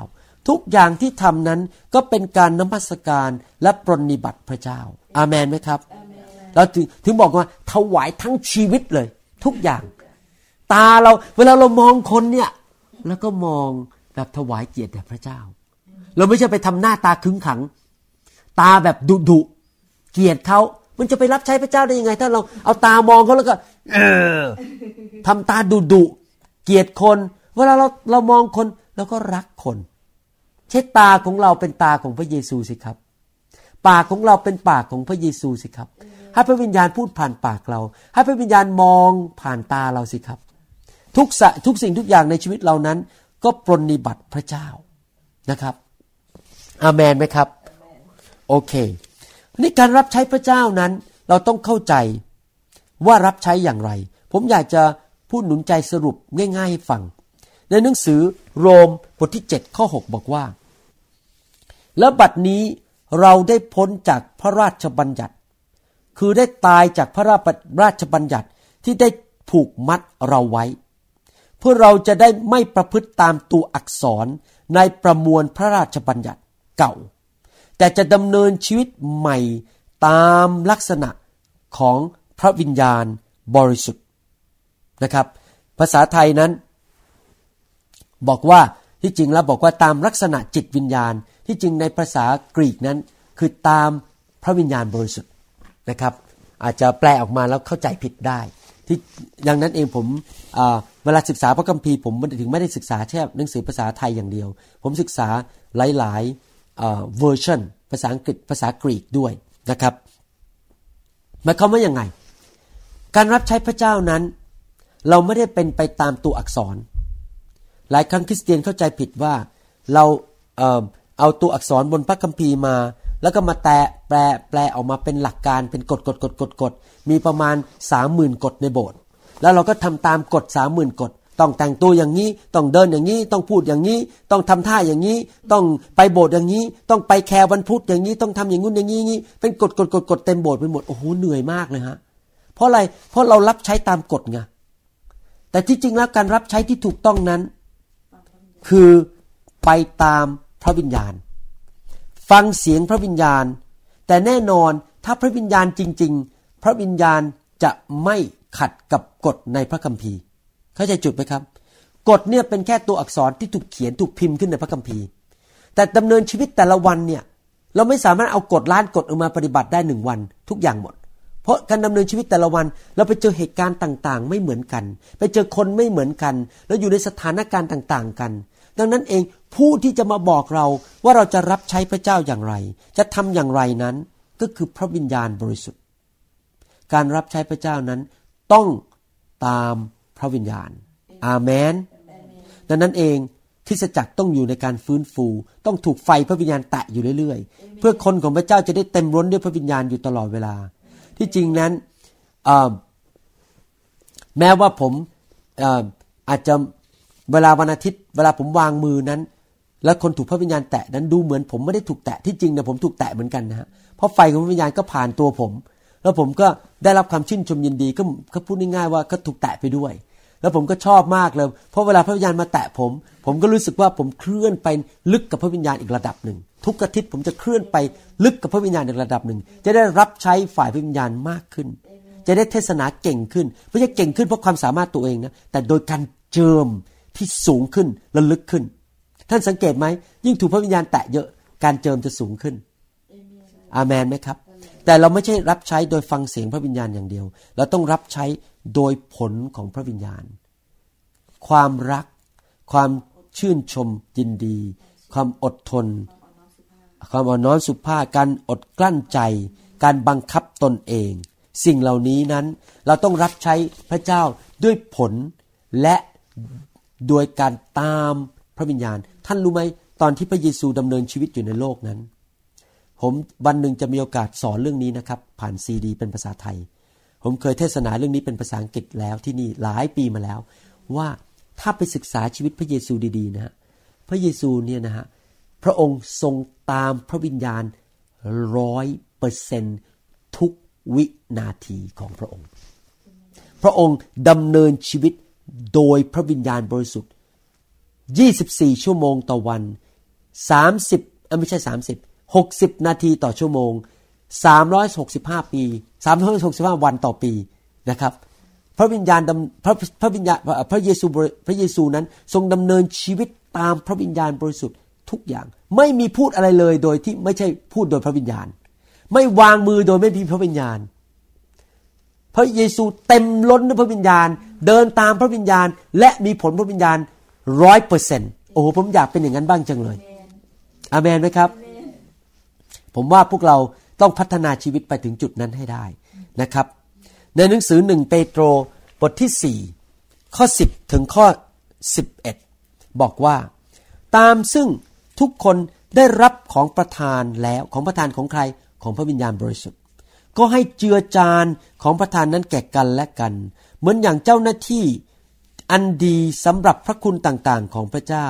ทุกอย่างที่ทำนั้นก็เป็นการนมัสการและปรนนิบัติพระเจ้า อาเมนไหมครับเราถึงถึงบอกว่าถวายทั้งชีวิตเลย ทุกอย่าง ตาเราเวลาเรามองคนเนี่ยแล้วก็มองแบบถวายเกียรติแด่พระเจ้า เราไม่ใช่ไปทำหน้าตาขึงขัง ตาแบบดุดุเกียรติเขามันจะไปรับใช้พระเจ้าได้ยังไง ถ้าเราเอาตามองเขาแล้วก็ เออทำตาดุดุเกียรติคน เวลาเราเรามองคนเราก็รักคนใช้ตาของเราเป็นตาของพระเยซูสิครับ ปากของเราเป็นปากของพระเยซูสิครับ ให้พระวิญญาณพูดผ่านปากเรา ให้พระวิญญาณมองผ่านตาเราสิครับ ทุกสทุกสิ่งทุกอย่างในชีวิตเรานั้น ก็ปรนนิบัติพระเจ้านะครับ อาเมนไหมครับ โอเคนี่การรับใช้พระเจ้านั้นเราต้องเข้าใจว่ารับใช้อย่างไร ผมอยากจะ พูดหนุนใจสรุปง่ายๆให้ฟัง ในหนังสือโรมบทที่ 7 ข้อ 6 บอกว่า แล้วบัดนี้เราได้พ้นจากพระราชบัญญัติ คือได้ตายจากพระราชบัญญัติที่ได้ผูกมัดเราไว้ เพื่อเราจะได้ไม่ประพฤติตามตัวอักษรในประมวลพระราชบัญญัติเก่า แต่จะดำเนินชีวิตใหม่ตามลักษณะของพระวิญญาณบริสุทธิ์ นะครับ ภาษาไทยนั้น บอกว่าที่จริงแล้วบอกว่าตามลักษณะจิตวิญญาณ ที่จริงในภาษากรีกนั้น คือตามพระวิญญาณบริสุทธิ์นะครับ อาจจะแปลออกมาแล้วเข้าใจผิดได้ที่อย่างนั้นเองผมเวลาศึกษาพระคัมภีร์ผมถึงไม่ได้ศึกษาแค่หนังสือภาษาไทยอย่างเดียว ผมศึกษาหลายๆเวอร์ชันภาษาอังกฤษภาษากรีกด้วยนะครับหมายความว่าอย่างไง การรับใช้พระเจ้านั้น เราไม่ได้เป็นไปตามตัวอักษร หลายครั้งคริสเตียนเข้าใจผิดว่าเราเอเอาตัวอักษรบนพระคัมภีร์มา แล้วก็มาแตะแปลแปลออกมาเป็นหลักการเป็นกฎกฎกฎกฎกฎมีประมาณสามหมื่นกฎในโบสถ์แล้วเราก็ทำตามกฎสามหมื่นกฎต้องแต่งตัวอย่างนี้ ต้องเดินอย่างนี้ ต้องพูดอย่างนี้ ต้องทำท่าอย่างนี้ ต้องไปโบสถ์อย่างนี้ ต้องไปแคร์วันพุธอย่างนี้ ต้องทำอย่างนู้นอย่างนี้นี้ เป็นกฎกฎกฎกฎเต็มโบสถ์ไปหมด โอ้โห เหนื่อยมากเลยฮะ เพราะอะไร เพราะเรารับใช้ตามกฎไง แต่ที่จริงแล้วการรับใช้ที่ถูกต้องนั้น คือไปตามพระวิญญาณ ฟังเสียงพระวิญญาณ แต่แน่นอนถ้าพระวิญญาณจริง ๆ พระวิญญาณจะไม่ขัดกับกฎในพระคัมภีร์ เข้าใจจุดไหมครับ กฎเนี่ยเป็นแค่ตัวอักษรที่ถูกเขียนถูกพิมพ์ขึ้นในพระคัมภีร์ แต่ดำเนินชีวิตแต่ละวันเนี่ยเราไม่สามารถเอากฎล้านกฎออกมาปฏิบัติได้หนึ่งวัน ทุกอย่างหมด เพราะการดำเนินชีวิตแต่ละวัน เราไปเจอเหตุการณ์ต่างๆ ไม่เหมือนกัน ไปเจอคนไม่เหมือนกัน แล้วอยู่ในสถานการณ์ต่างๆ กัน ดังนั้นเองผู้ที่จะมาบอกเราว่าเราจะรับใช้พระเจ้าอย่างไร จะทำอย่างไรนั้น ก็คือพระวิญญาณบริสุทธิ์ การรับใช้พระเจ้านั้นต้องตามพระวิญญาณ อาเมน ดังนั้นเองคริสจักรต้องอยู่ในการฟื้นฟู ต้องถูกไฟพระวิญญาณแตะอยู่เรื่อยๆ เพื่อคนของพระเจ้าจะได้เต็มร้นด้วยพระวิญญาณอยู่ตลอดเวลา ที่จริงนั้นแม้ว่าผมอาจจะเวลาวันอาทิตย์ เวลาผมวางมือนั้น และคนถูกพระวิญญาณแตะนั้นดูเหมือนผมไม่ได้ถูกแตะที่จริงเนี่ยผมถูกแตะเหมือนกันนะฮะเพราะไฟของพระวิญญาณก็ผ่านตัวผม แล้วผมก็ได้รับความชื่นชมยินดีก็ก็พูดง่ายๆว่าก็ถูกแตะไปด้วย แล้วผมก็ชอบมากเลย เพราะเวลาพระวิญญาณมาแตะผม ผมก็รู้สึกว่าผมเคลื่อนไปลึกกับพระวิญญาณอีกระดับหนึ่ง ทุกอาทิตย์ผมจะเคลื่อนไปลึกกับพระวิญญาณอีกระดับหนึ่ง จะได้รับใช้ฝ่ายพระวิญญาณมากขึ้น จะได้เทศนาเก่งขึ้น ไม่ใช่เก่งขึ้นเพราะความสามารถตัวเองนะ แต่โดยการเจิมที่สูงขึ้นและลึกขึ้น ท่านสังเกตไหมยิ่งถูกพระวิญญาณแตะเยอะ การเจิมจะสูงขึ้น อาเมนไหมครับ แต่เราไม่ใช่รับใช้โดยฟังเสียงพระวิญญาณอย่างเดียว เราต้องรับใช้โดยผลของพระวิญญาณ ความรัก ความชื่นชมยินดี ความอดทน ความอ่อนน้อมสุภาพการอดกลั้นใจ การบังคับตนเอง สิ่งเหล่านี้นั้นเราต้องรับใช้พระเจ้าด้วยผลและโดยการตามพระวิญญาณ ท่านรู้ไหมตอนที่พระเยซูดำเนินชีวิตอยู่ในโลกนั้น ผมวันหนึ่งจะมีโอกาสสอนเรื่องนี้นะครับ ผ่านซีดี เป็นภาษาไทย ผมเคยเทศนาเรื่องนี้เป็นภาษาอังกฤษแล้วที่นี่หลายปีมาแล้ว ว่าถ้าไปศึกษาชีวิตพระเยซูดีๆนะฮะพระเยซูเนี่ยนะฮะพระองค์ทรงตามพระวิญญาณร้อยเปอร์เซนทุกวินาทีของพระองค์ พระองค์ดำเนินชีวิตโดยพระวิญญาณบริสุทธิ์ 24 ชั่วโมงต่อวัน 30ไม่ใช่30 60 นาทีต่อชั่วโมง 365 ปี 365 วันต่อปีนะครับ พระวิญญาณพระพระวิญญาณพระเยซูพระเยซูนั้นทรงดำเนินชีวิตตามพระวิญญาณบริสุทธิ์ทุกอย่าง ไม่มีพูดอะไรเลยโดยที่ไม่ใช่พูดโดยพระวิญญาณ ไม่วางมือโดยไม่มีพระวิญญาณ พระเยซูเต็มล้นด้วยพระวิญญาณ เดินตามพระวิญญาณ และมีผลพระวิญญาณร้อยเปอร์เซ็นต์โอ้โหผมอยากเป็นอย่างนั้นบ้างจังเลยอเมนไหมครับ ผมว่าพวกเราต้องพัฒนาชีวิตไปถึงจุดนั้นให้ได้นะครับ ในหนังสือหนึ่งเปโตรบทที่สี่ข้อสิบถึงข้อสิบเอ็ดบอกว่า ตามซึ่งทุกคนได้รับของประทานแล้วของประทานของใครของพระวิญญาณบริสุทธิ์ ก็ให้เจือจานของประทานนั้นแก่กันและกัน เหมือนอย่างเจ้าหน้าที่อันดีสำหรับพระคุณต่างๆ ของพระเจ้า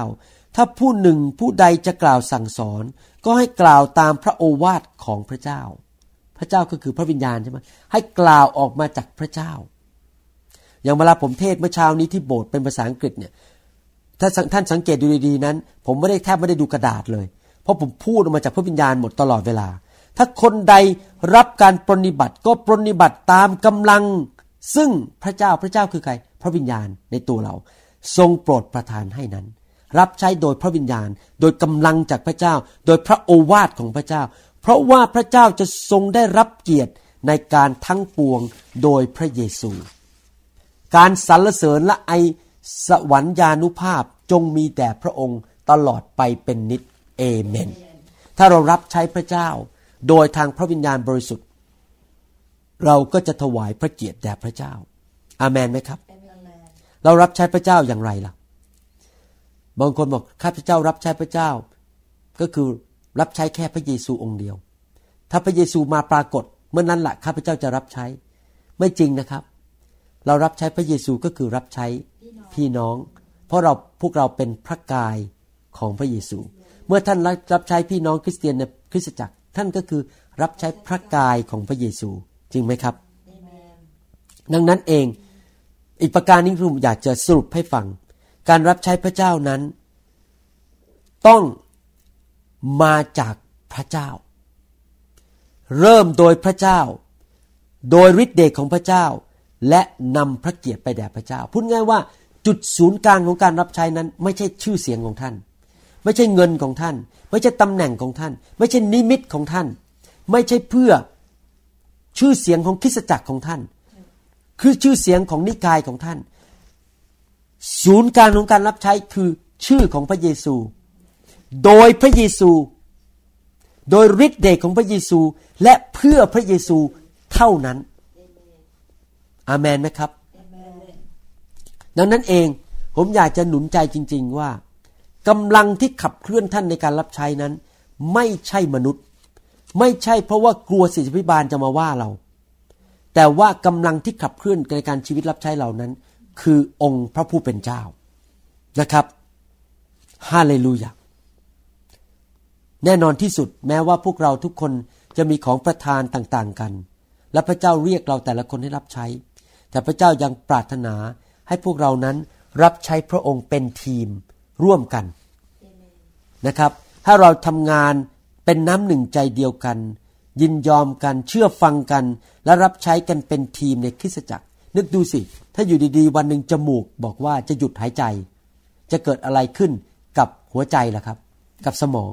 ถ้าผู้หนึ่งผู้ใดจะกล่าวสั่งสอน ก็ให้กล่าวตามพระโอวาทของพระเจ้า พระเจ้าก็คือพระวิญญาณใช่ไหมให้กล่าวออกมาจากพระเจ้า อย่างเวลาผมเทศเมื่อเช้านี้ที่โบสถ์เป็นภาษาอังกฤษเนี่ยถ้าท่านสังเกตดูดีๆนั้น ผมไม่ได้แทบไม่ได้ดูกระดาษเลย เพราะผมพูดออกมาจากพระวิญญาณหมดตลอดเวลา ถ้าคนใดรับการปรนิบัติก็ปรนิบัติตามกำลัง ซึ่งพระเจ้าพระเจ้าคือใคร พระวิญญาณในตัวเรา ทรงโปรดประทานให้นั้น รับใช้โดยพระวิญญาณ โดยกำลังจากพระเจ้า โดยพระโอวาทของพระเจ้า เพราะว่าพระเจ้าจะทรงได้รับเกียรติในการทั้งปวงโดยพระเยซู การสรรเสริญและไอสวรรญานุภาพจงมีแต่พระองค์ตลอดไปเป็นนิจเอเมน ถ้าเรารับใช้พระเจ้า โดยทางพระวิญญาณบริสุทธิ์ เราก็จะถวายพระเกียรติแด่พระเจ้า อาเมนไหมครับ เรารับใช้พระเจ้าอย่างไรล่ะ บางคนบอกข้าพเจ้ารับใช้พระเจ้า ก็คือรับใช้แค่พระเยซูองค์เดียว ถ้าพระเยซูมาปรากฏเมื่อนั้นแหละข้าพเจ้าจะรับใช้ ไม่จริงนะครับ เรารับใช้พระเยซูก็คือรับใช้พี่น้อง เพราะเราพวกเราเป็นพระกายของพระเยซู เมื่อท่านรับใช้พี่น้องคริสเตียนในคริสตจักร ท่านก็คือรับใช้พระกายของพระเยซู จริงไหมครับ ดังนั้นเองอีกประการนี้ผมอยากจะสรุปให้ฟัง การรับใช้พระเจ้านั้น ต้องมาจากพระเจ้า เริ่มโดยพระเจ้า โดยฤทธิเดชของพระเจ้า และนำพระเกียรติไปแด่พระเจ้า พูดง่ายว่าจุดศูนย์กลางของการรับใช้นั้น ไม่ใช่ชื่อเสียงของท่าน ไม่ใช่เงินของท่าน ไม่ใช่ตำแหน่งของท่าน ไม่ใช่นิมิตของท่าน ไม่ใช่เพื่อชื่อเสียงของคริสตจักรของท่าน คือชื่อเสียงของนิกายของท่าน ศูนย์กลางของการรับใช้คือชื่อของพระเยซู โดยพระเยซู โดยฤทธิ์เดชของพระเยซู และเพื่อพระเยซูเท่านั้น อาเมนไหมครับ ดังนั้นเองผมอยากจะหนุนใจจริง ๆว่ากำลังที่ขับเคลื่อนท่านในการรับใช้นั้น ไม่ใช่มนุษย์ ไม่ใช่เพราะว่ากลัวศิษยพิบาลจะมาว่าเรา แต่ว่ากำลังที่ขับเคลื่อนในการชีวิตรับใช้เหล่านั้น คือองค์พระผู้เป็นเจ้านะครับฮาเลลูยาแน่นอนที่สุดแม้ว่าพวกเราทุกคนจะมีของประทานต่างๆกัน และพระเจ้าเรียกเราแต่ละคนให้รับใช้ แต่พระเจ้ายังปรารถนาให้พวกเรานั้นรับใช้พระองค์เป็นทีมร่วมกันนะครับ ถ้าเราทำงานเป็นน้ำหนึ่งใจเดียวกัน ยินยอมกันเชื่อฟังกัน และรับใช้กันเป็นทีมในคริสตจักร นึกดูสิ ถ้าอยู่ดีๆ วันหนึ่งจมูกบอกว่าจะหยุดหายใจ จะเกิดอะไรขึ้นกับหัวใจล่ะครับ กับสมอง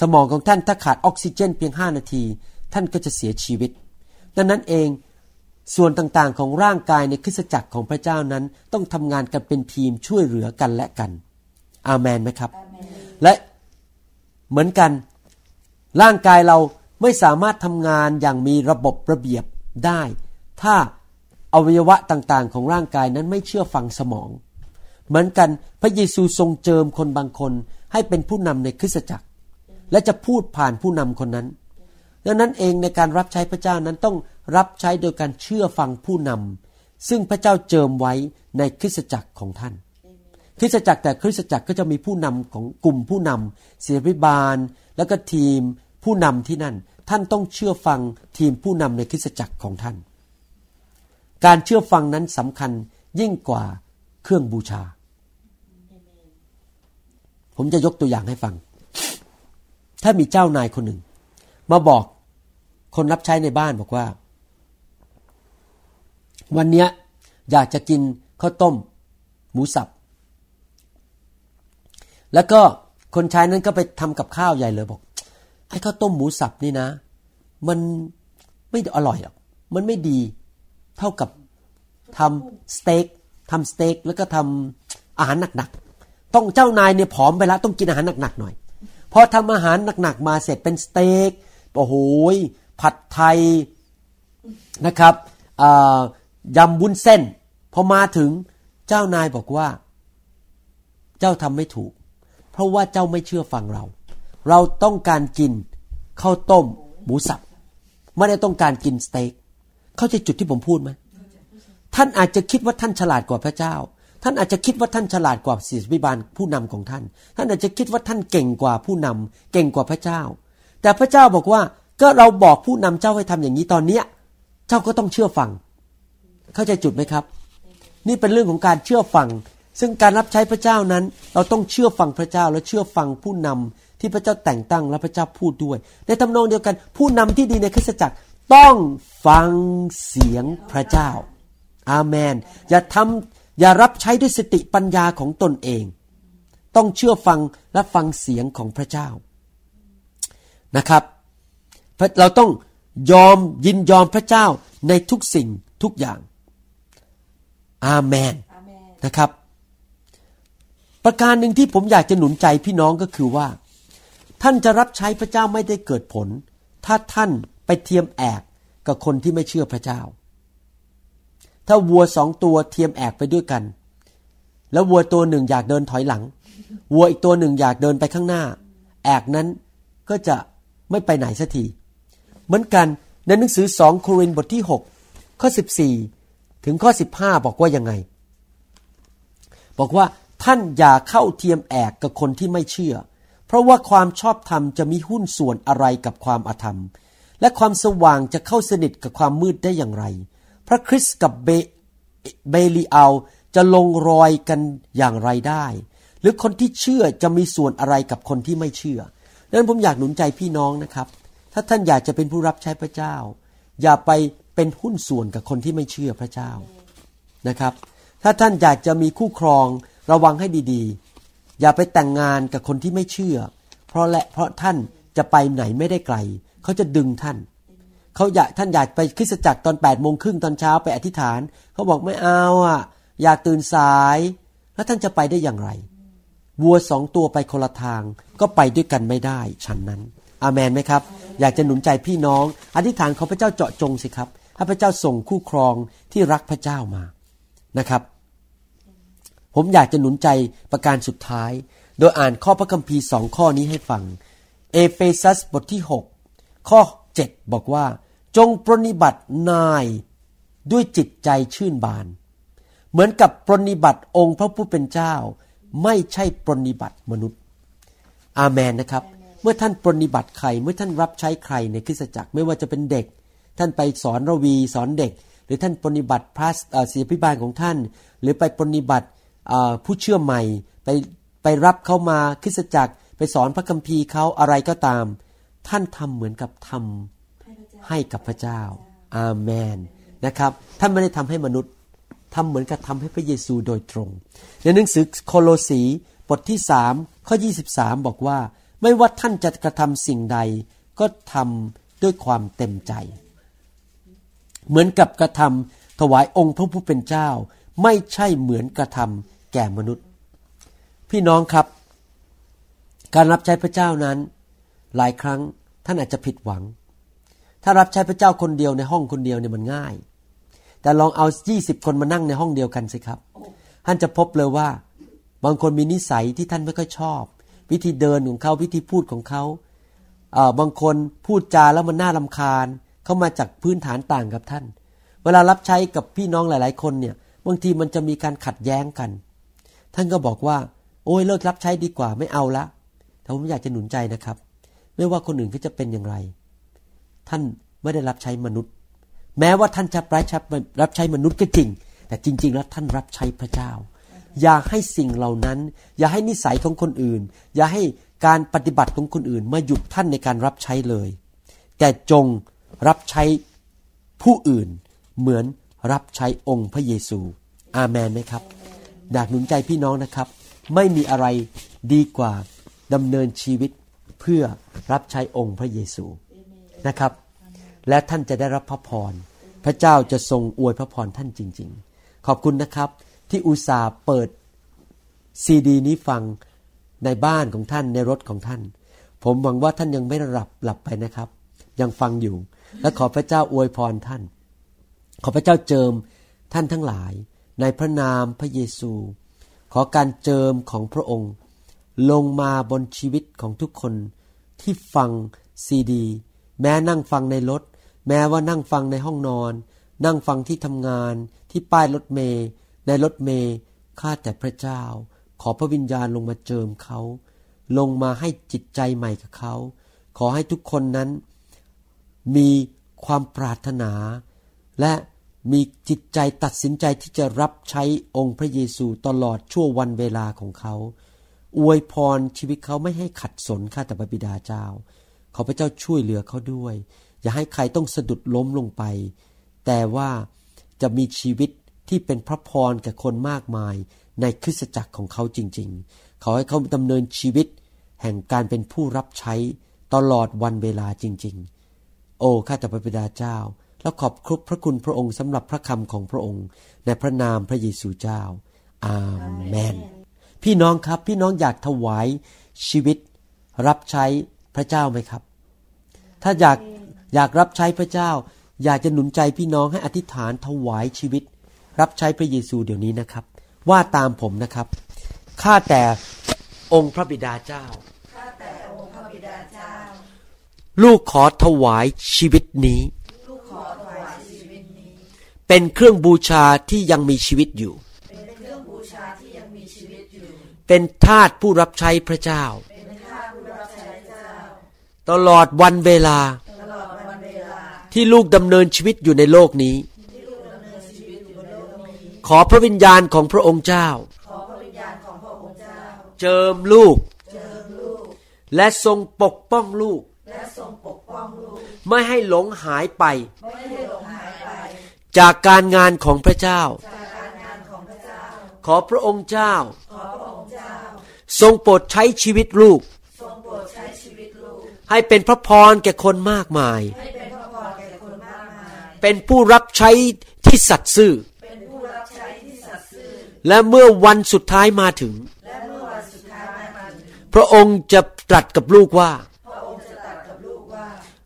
สมองของท่านถ้าขาดออกซิเจนเพียง 5 นาที ท่านก็จะเสียชีวิต ดังนั้นเองส่วนต่างๆ ของร่างกายในคริสตจักรของพระเจ้านั้นต้องทำงานกันเป็นทีมช่วยเหลือกันและกัน อาเมนไหมครับ และเหมือนกัน ร่างกายเราไม่สามารถทำงานอย่างมีระบบระเบียบได้ ถ้า อวัยวะต่างๆ ของร่างกายนั้นไม่เชื่อฟังสมอง เหมือนกันพระเยซูทรงเจิมคนบางคนให้เป็นผู้นำในคริสตจักร และจะพูดผ่านผู้นำคนนั้น ดังนั้นเองในการรับใช้พระเจ้านั้นต้องรับใช้โดยการเชื่อฟังผู้นำซึ่งพระเจ้าเจิมไว้ในคริสตจักรของท่าน คริสตจักรแต่คริสตจักรก็จะมีผู้นำของกลุ่มผู้นำศิริบาล แล้วก็ทีมผู้นำที่นั่น ท่านต้องเชื่อฟังทีมผู้นำในคริสตจักรของท่าน การเชื่อฟังนั้นสำคัญยิ่งกว่าเครื่องบูชา ผมจะยกตัวอย่างให้ฟัง ถ้ามีเจ้านายคนหนึ่ง มาบอกคนรับใช้ในบ้านบอกว่า วันนี้อยากจะกินข้าวต้ม หมูสับ แล้วก็คนใช้นั้นก็ไปทำกับข้าวใหญ่เลยบอกไอ้ข้าวต้มหมูสับนี่นะ มันไม่อร่อยหรอกมันไม่ดี เท่ากับทำสเต็กทำสเต็กแล้วก็ทำอาหารหนักๆ ต้องเจ้านายเนี่ยผอมไปแล้วต้องกินอาหารหนักๆหน่อย พอทำอาหารหนักๆมาเสร็จเป็นสเต็กโอ้โหผัดไทยนะครับยำวุ้นเส้น พอมาถึงเจ้านายบอกว่า เจ้าทำไม่ถูก เพราะว่าเจ้าไม่เชื่อฟังเรา เราต้องการกินข้าวต้มหมูสับไม่ได้ต้องการกินสเต็ก เข้าใจจุดที่ผมพูดไหมท่านอาจจะคิดว่าท่านฉลาดกว่าพระเจ้า ท่านอาจจะคิดว่าท่านฉลาดกว่าศิษย์วิบาลผู้นำของท่าน ท่านอาจจะคิดว่าท่านเก่งกว่าผู้นำเก่งกว่าพระเจ้า แต่พระเจ้าบอกว่าก็เราบอกผู้นำเจ้าให้ทำอย่างนี้ตอนเนี้ย เจ้าก็ต้องเชื่อฟัง เข้าใจจุดไหมครับ นี่เป็นเรื่องของการเชื่อฟัง ซึ่งการรับใช้พระเจ้านั้น เราต้องเชื่อฟังพระเจ้าและเชื่อฟังผู้นำที่พระเจ้าแต่งตั้งและพระเจ้าพูดด้วย ในทำนองเดียวกัน ผู้นำที่ดีในคริสตจักร ต้องฟังเสียงพระเจ้า อาเมน อย่าทำอย่ารับใช้ด้วยสติปัญญาของตนเอง ต้องเชื่อฟังและฟังเสียงของพระเจ้านะครับ เราต้องยอมยินยอมพระเจ้าในทุกสิ่งทุกอย่าง อาเมนนะครับ ประการหนึ่งที่ผมอยากจะหนุนใจพี่น้องก็คือว่า ท่านจะรับใช้พระเจ้าไม่ได้เกิดผล ถ้าท่าน ไปเทียมแอกกับคนที่ไม่เชื่อพระเจ้า ถ้าวัวสองตัวเทียมแอกไปด้วยกัน แล้ววัวตัวหนึ่งอยากเดินถอยหลัง วัวอีกตัวหนึ่งอยากเดินไปข้างหน้า แอกนั้นก็จะไม่ไปไหนสักที เหมือนกันในหนังสือสองโครินธ์บทที่ 6 ข้อ 14 ถึงข้อ 15 บอกว่ายังไง บอกว่าท่านอย่าเข้าเทียมแอกกับคนที่ไม่เชื่อ เพราะว่าความชอบธรรมจะมีหุ้นส่วนอะไรกับความอาธรรม และความสว่างจะเข้าสนิทกับความมืดได้อย่างไร พระคริสต์กับเบเบลีอาจะลงรอยกันอย่างไรได้ หรือคนที่เชื่อจะมีส่วนอะไรกับคนที่ไม่เชื่อดังนั้นผมอยากหนุนใจพี่น้องนะครับ ถ้าท่านอยากจะเป็นผู้รับใช้พระเจ้า อย่าไปเป็นหุ้นส่วนกับคนที่ไม่เชื่อพระเจ้านะครับ ถ้าท่านอยากจะมีคู่ครองระวังให้ดีๆ อย่าไปแต่งงานกับคนที่ไม่เชื่อ เพราะและเพราะท่านจะไปไหนไม่ได้ไกล เขาจะดึงท่านเขาอยากท่านอยากไปคริสตจักรตอน8ปดโมงครึ่งตอนเช้าไปอธิษฐานเขาบอกไม่เอาอะ อยากตื่นสาย แล้วท่านจะไปได้อย่างไรวัวสองตัวไปคนละทางก็ไปด้วยกันไม่ได้ฉันนั้นอาเมนไหมครับ อยากจะหนุนใจพี่น้องอธิษฐานขอพระเจ้าเจาะจงสิครับให้พระเจ้าส่งคู่ครองที่รักพระเจ้ามานะครับ ผมอยากจะหนุนใจประการสุดท้าย โดยอ่านข้อพระคัมภีร์สองข้อนี้ให้ฟัง เอเฟซัสบทที่6 ข้อ 7 บอกว่า จงปรนิบัตินายด้วยจิตใจชื่นบาน เหมือนกับปรนิบัติองค์พระผู้เป็นเจ้า ไม่ใช่ปรนิบัติมนุษย์ อาเมนนะครับ เมื่อท่านปรนิบัติใครเมื่อท่านรับใช้ใครในคริสตจักรไม่ว่าจะเป็นเด็ก ท่านไปสอนระวีสอนเด็ก หรือท่านปรนิบัติพระศิษยพิบาลของท่าน หรือไปปรนิบัติผู้เชื่อใหม่ไปไปรับเขามาคริสตจักร ไปสอนพระคัมภีร์เขาอะไรก็ตาม ท่านทำเหมือนกับทำให้กับพระเจ้า อาเมนนะครับ ท่านไม่ได้ทำให้มนุษย์ทำเหมือนกับทำให้พระเยซูโดยตรง ในหนังสือโคโลสีบทที่สามข้อ 23 บอกว่า ไม่ว่าท่านจะกระทำสิ่งใด ก็ทำด้วยความเต็มใจ เหมือนกับกระทำถวายองค์พระผู้เป็นเจ้า ไม่ใช่เหมือนกระทำแก่มนุษย์ พี่น้องครับ การรับใช้พระเจ้านั้น หลายครั้ง ท่านอาจจะผิดหวัง ถ้ารับใช้พระเจ้าคนเดียวในห้องคนเดียวเนี่ยมันง่าย แต่ลองเอายี่สิบคนมานั่งในห้องเดียวกันสิครับ ท่านจะพบเลยว่า บางคนมีนิสัยที่ท่านไม่ค่อยชอบ วิธีเดินของเขาวิธีพูดของเขาอ่าบางคนพูดจาแล้วมันน่าลาคาญ เขามาจากพื้นฐานต่างกับท่าน เวลารับใช้กับพี่น้องหลาย ๆ คนเนี่ย บางทีมันจะมีการขัดแย้งกัน ท่านก็บอกว่า โอ้ยเลิกรับใช้ดีกว่าไม่เอาละแต่ผมอยากจะหนุนใจนะครับ ไม่ว่าคนอื่นเขาจะเป็นอย่างไร ท่านไม่ได้รับใช้มนุษย์ แม้ว่าท่านจะรับใช้รับใช้มนุษย์ก็จริง แต่จริง ๆ แล้วท่านรับใช้พระเจ้า อย่าให้สิ่งเหล่านั้น อย่าให้นิสัยของคนอื่น อย่าให้การปฏิบัติของคนอื่น มาหยุดท่านในการรับใช้เลย แต่จงรับใช้ผู้อื่นเหมือนรับใช้องค์พระเยซู อาเมนไหมครับอยากหนุนใจพี่น้องนะครับ ไม่มีอะไรดีกว่าดำเนินชีวิต เพื่อรับใช้องค์พระเยซูนะครับ และท่านจะได้รับพระพร พระเจ้าจะทรงอวยพระพรท่านจริง ๆ ขอบคุณนะครับ ที่อุตส่าห์เปิดซีดี นี้ฟังในบ้านของท่านในรถของท่าน ผมหวังว่าท่านยังไม่หลับหลับไปนะครับ ยังฟังอยู่ และขอพระเจ้าอวยพรท่าน ขอพระเจ้าเจิมท่านทั้งหลาย ในพระนามพระเยซู ขอการเจิมของพระองค์ ลงมาบนชีวิตของทุกคนที่ฟังซีดี แม้นั่งฟังในรถ แม้ว่านั่งฟังในห้องนอน นั่งฟังที่ทำงาน ที่ป้ายรถเมย์ในรถเมย์ข้าแต่พระเจ้า ขอพระวิญญาณลงมาเจิมเขา ลงมาให้จิตใจใหม่กับเขา ขอให้ทุกคนนั้น มีความปรารถนา และมีจิตใจตัดสินใจที่จะรับใช้องค์พระเยซูตลอดชั่ววันเวลาของเขา อวยพรชีวิตเขาไม่ให้ขัดสนข้าแต่พระบิดาเจ้า ขอพระเจ้าช่วยเหลือเขาด้วย อย่าให้ใครต้องสะดุดล้มลงไป แต่ว่าจะมีชีวิตที่เป็นพระพรแก่คนมากมายในคริสตจักรของเขาจริง ๆ ขอให้เขาดำเนินชีวิต แห่งการเป็นผู้รับใช้ตลอดวันเวลาจริง ๆ โอ้ข้าแต่พระบิดาเจ้า แล้วขอบครุบพระคุณพระองค์สำหรับพระคำของพระองค์ ในพระนามพระเยซูเจ้า อาเมน พี่น้องครับ พี่น้องอยากถวายชีวิตรับใช้พระเจ้าไหมครับ ถ้าอยากอยากรับใช้พระเจ้า อยากจะหนุนใจพี่น้องให้อธิษฐานถวายชีวิต รับใช้พระเยซูเดี๋ยวนี้นะครับ ว่าตามผมนะครับข้าแต่องค์พระบิดาเจ้าข้าแต่องค์พระลูกขอถวายชีวิตนี้ เป็นเครื่องบูชาที่ยังมีชีวิตอยู่ เป็นทาสผู้รับใช้พระเจ้า ตลอดวันเวลา ที่ลูกดำเนินชีวิตอยู่ในโลกนี้ ขอพระวิญญาณของพระองค์เจ้า เจิมลูก และทรงปกป้องลูก ไม่ให้หลงหายไป จากการงานของพระเจ้า ขอพระองค์เจ้า ทรงโปรดใช้ชีวิตลูก ให้เป็นพระพรแก่คนมากมาย เป็นผู้รับใช้ที่สัตย์ซื่อ และเมื่อวันสุดท้ายมาถึง พระองค์จะตรัสกับลูกว่า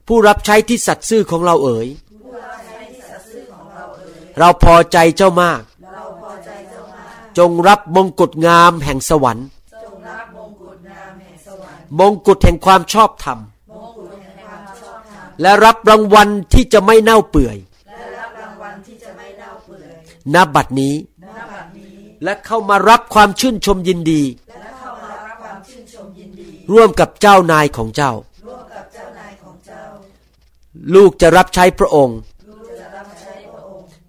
ผู้รับใช้ที่สัตย์ซื่อของเราเอ๋ย เราพอใจเจ้ามาก จงรับมงกุฎงามแห่งสวรรค์ มงกุฎแห่งความชอบธรรม และรับรางวัลที่จะไม่เน่าเปื่อยณบัดนี้ และเข้ามารับความชื่นชมยินดี ร่วมกับเจ้านายของเจ้า ลูกจะรับใช้พระองค์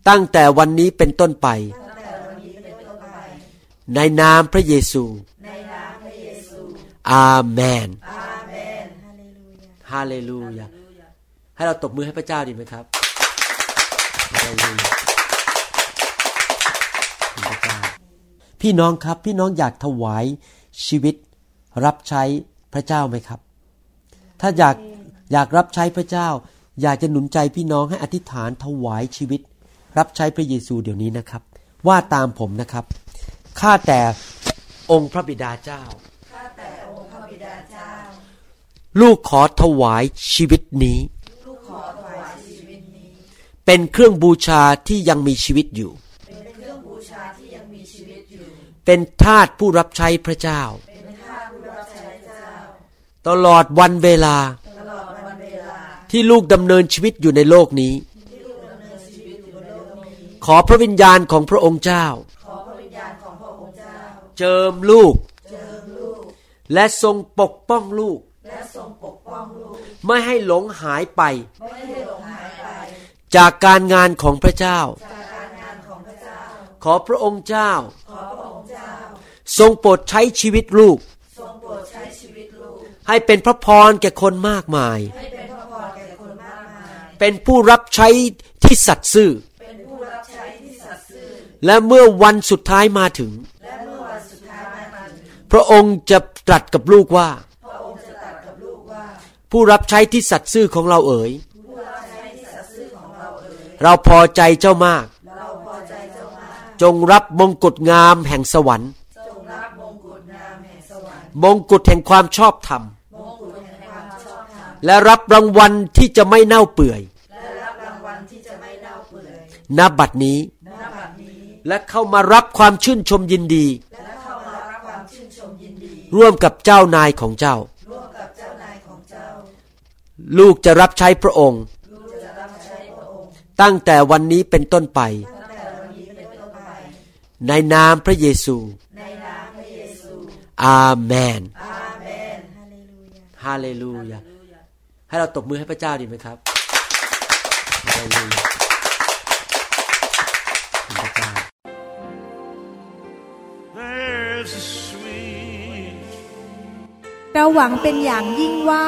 ตั้งแต่วันนี้เป็นต้นไป ในนามพระเยซู อาเมนฮาเลลูยาให้เราตบมือให้พระเจ้าดีไหมครับฮาเลลูยาขอบคุณพระเจ้าพี่น้องครับพี่น้องอยากถวายชีวิตรับใช้พระเจ้าไหมครับ ถ้าอยากอยากรับใช้พระเจ้า อยากจะหนุนใจพี่น้องให้อธิษฐานถวายชีวิต รับใช้พระเยซูเดี๋ยวนี้นะครับ ว่าตามผมนะครับข้าแต่องค์พระบิดาเจ้า ลูกขอถวายชีวิตนี้ เป็นเครื่องบูชาที่ยังมีชีวิตอยู่ เป็นทาสผู้รับใช้พระเจ้า ตลอดวันเวลา ที่ลูกดำเนินชีวิตอยู่ในโลกนี้ ขอพระวิญญาณของพระองค์เจ้า เจิมลูก และทรงปกป้องลูก ไม่ให้หลงหายไป จากการงานของพระเจ้า ขอพระองค์เจ้า ทรงโปรดใช้ชีวิตลูกให้เป็นพระพรแก่คนมากมาย เป็นผู้รับใช้ที่สัตย์ซื่อและเมื่อวันสุดท้ายมาถึง พระองค์จะตรัสกับลูกว่า ผู้รับใช้ที่สัตย์ซื่อของเราเอ๋ย เราพอใจเจ้ามาก จงรับมงกุฎงามแห่งสวรรค์ มงกุฎแห่งความชอบธรรม และรับรางวัลที่จะไม่เน่าเปื่อย ณ บัดนี้ และเข้ามารับความชื่นชมยินดี ร่วมกับเจ้านายของเจ้า ลูกจะรับใช้พระองค์ ตั้งแต่วันนี้เป็นต้นไป ในนามพระเยซู อาเมน ฮาเลลูยา ให้เราตบมือให้พระเจ้าดีไหมครับฮาเลลูยาพระเจ้า เราหวังเป็นอย่างยิ่งว่า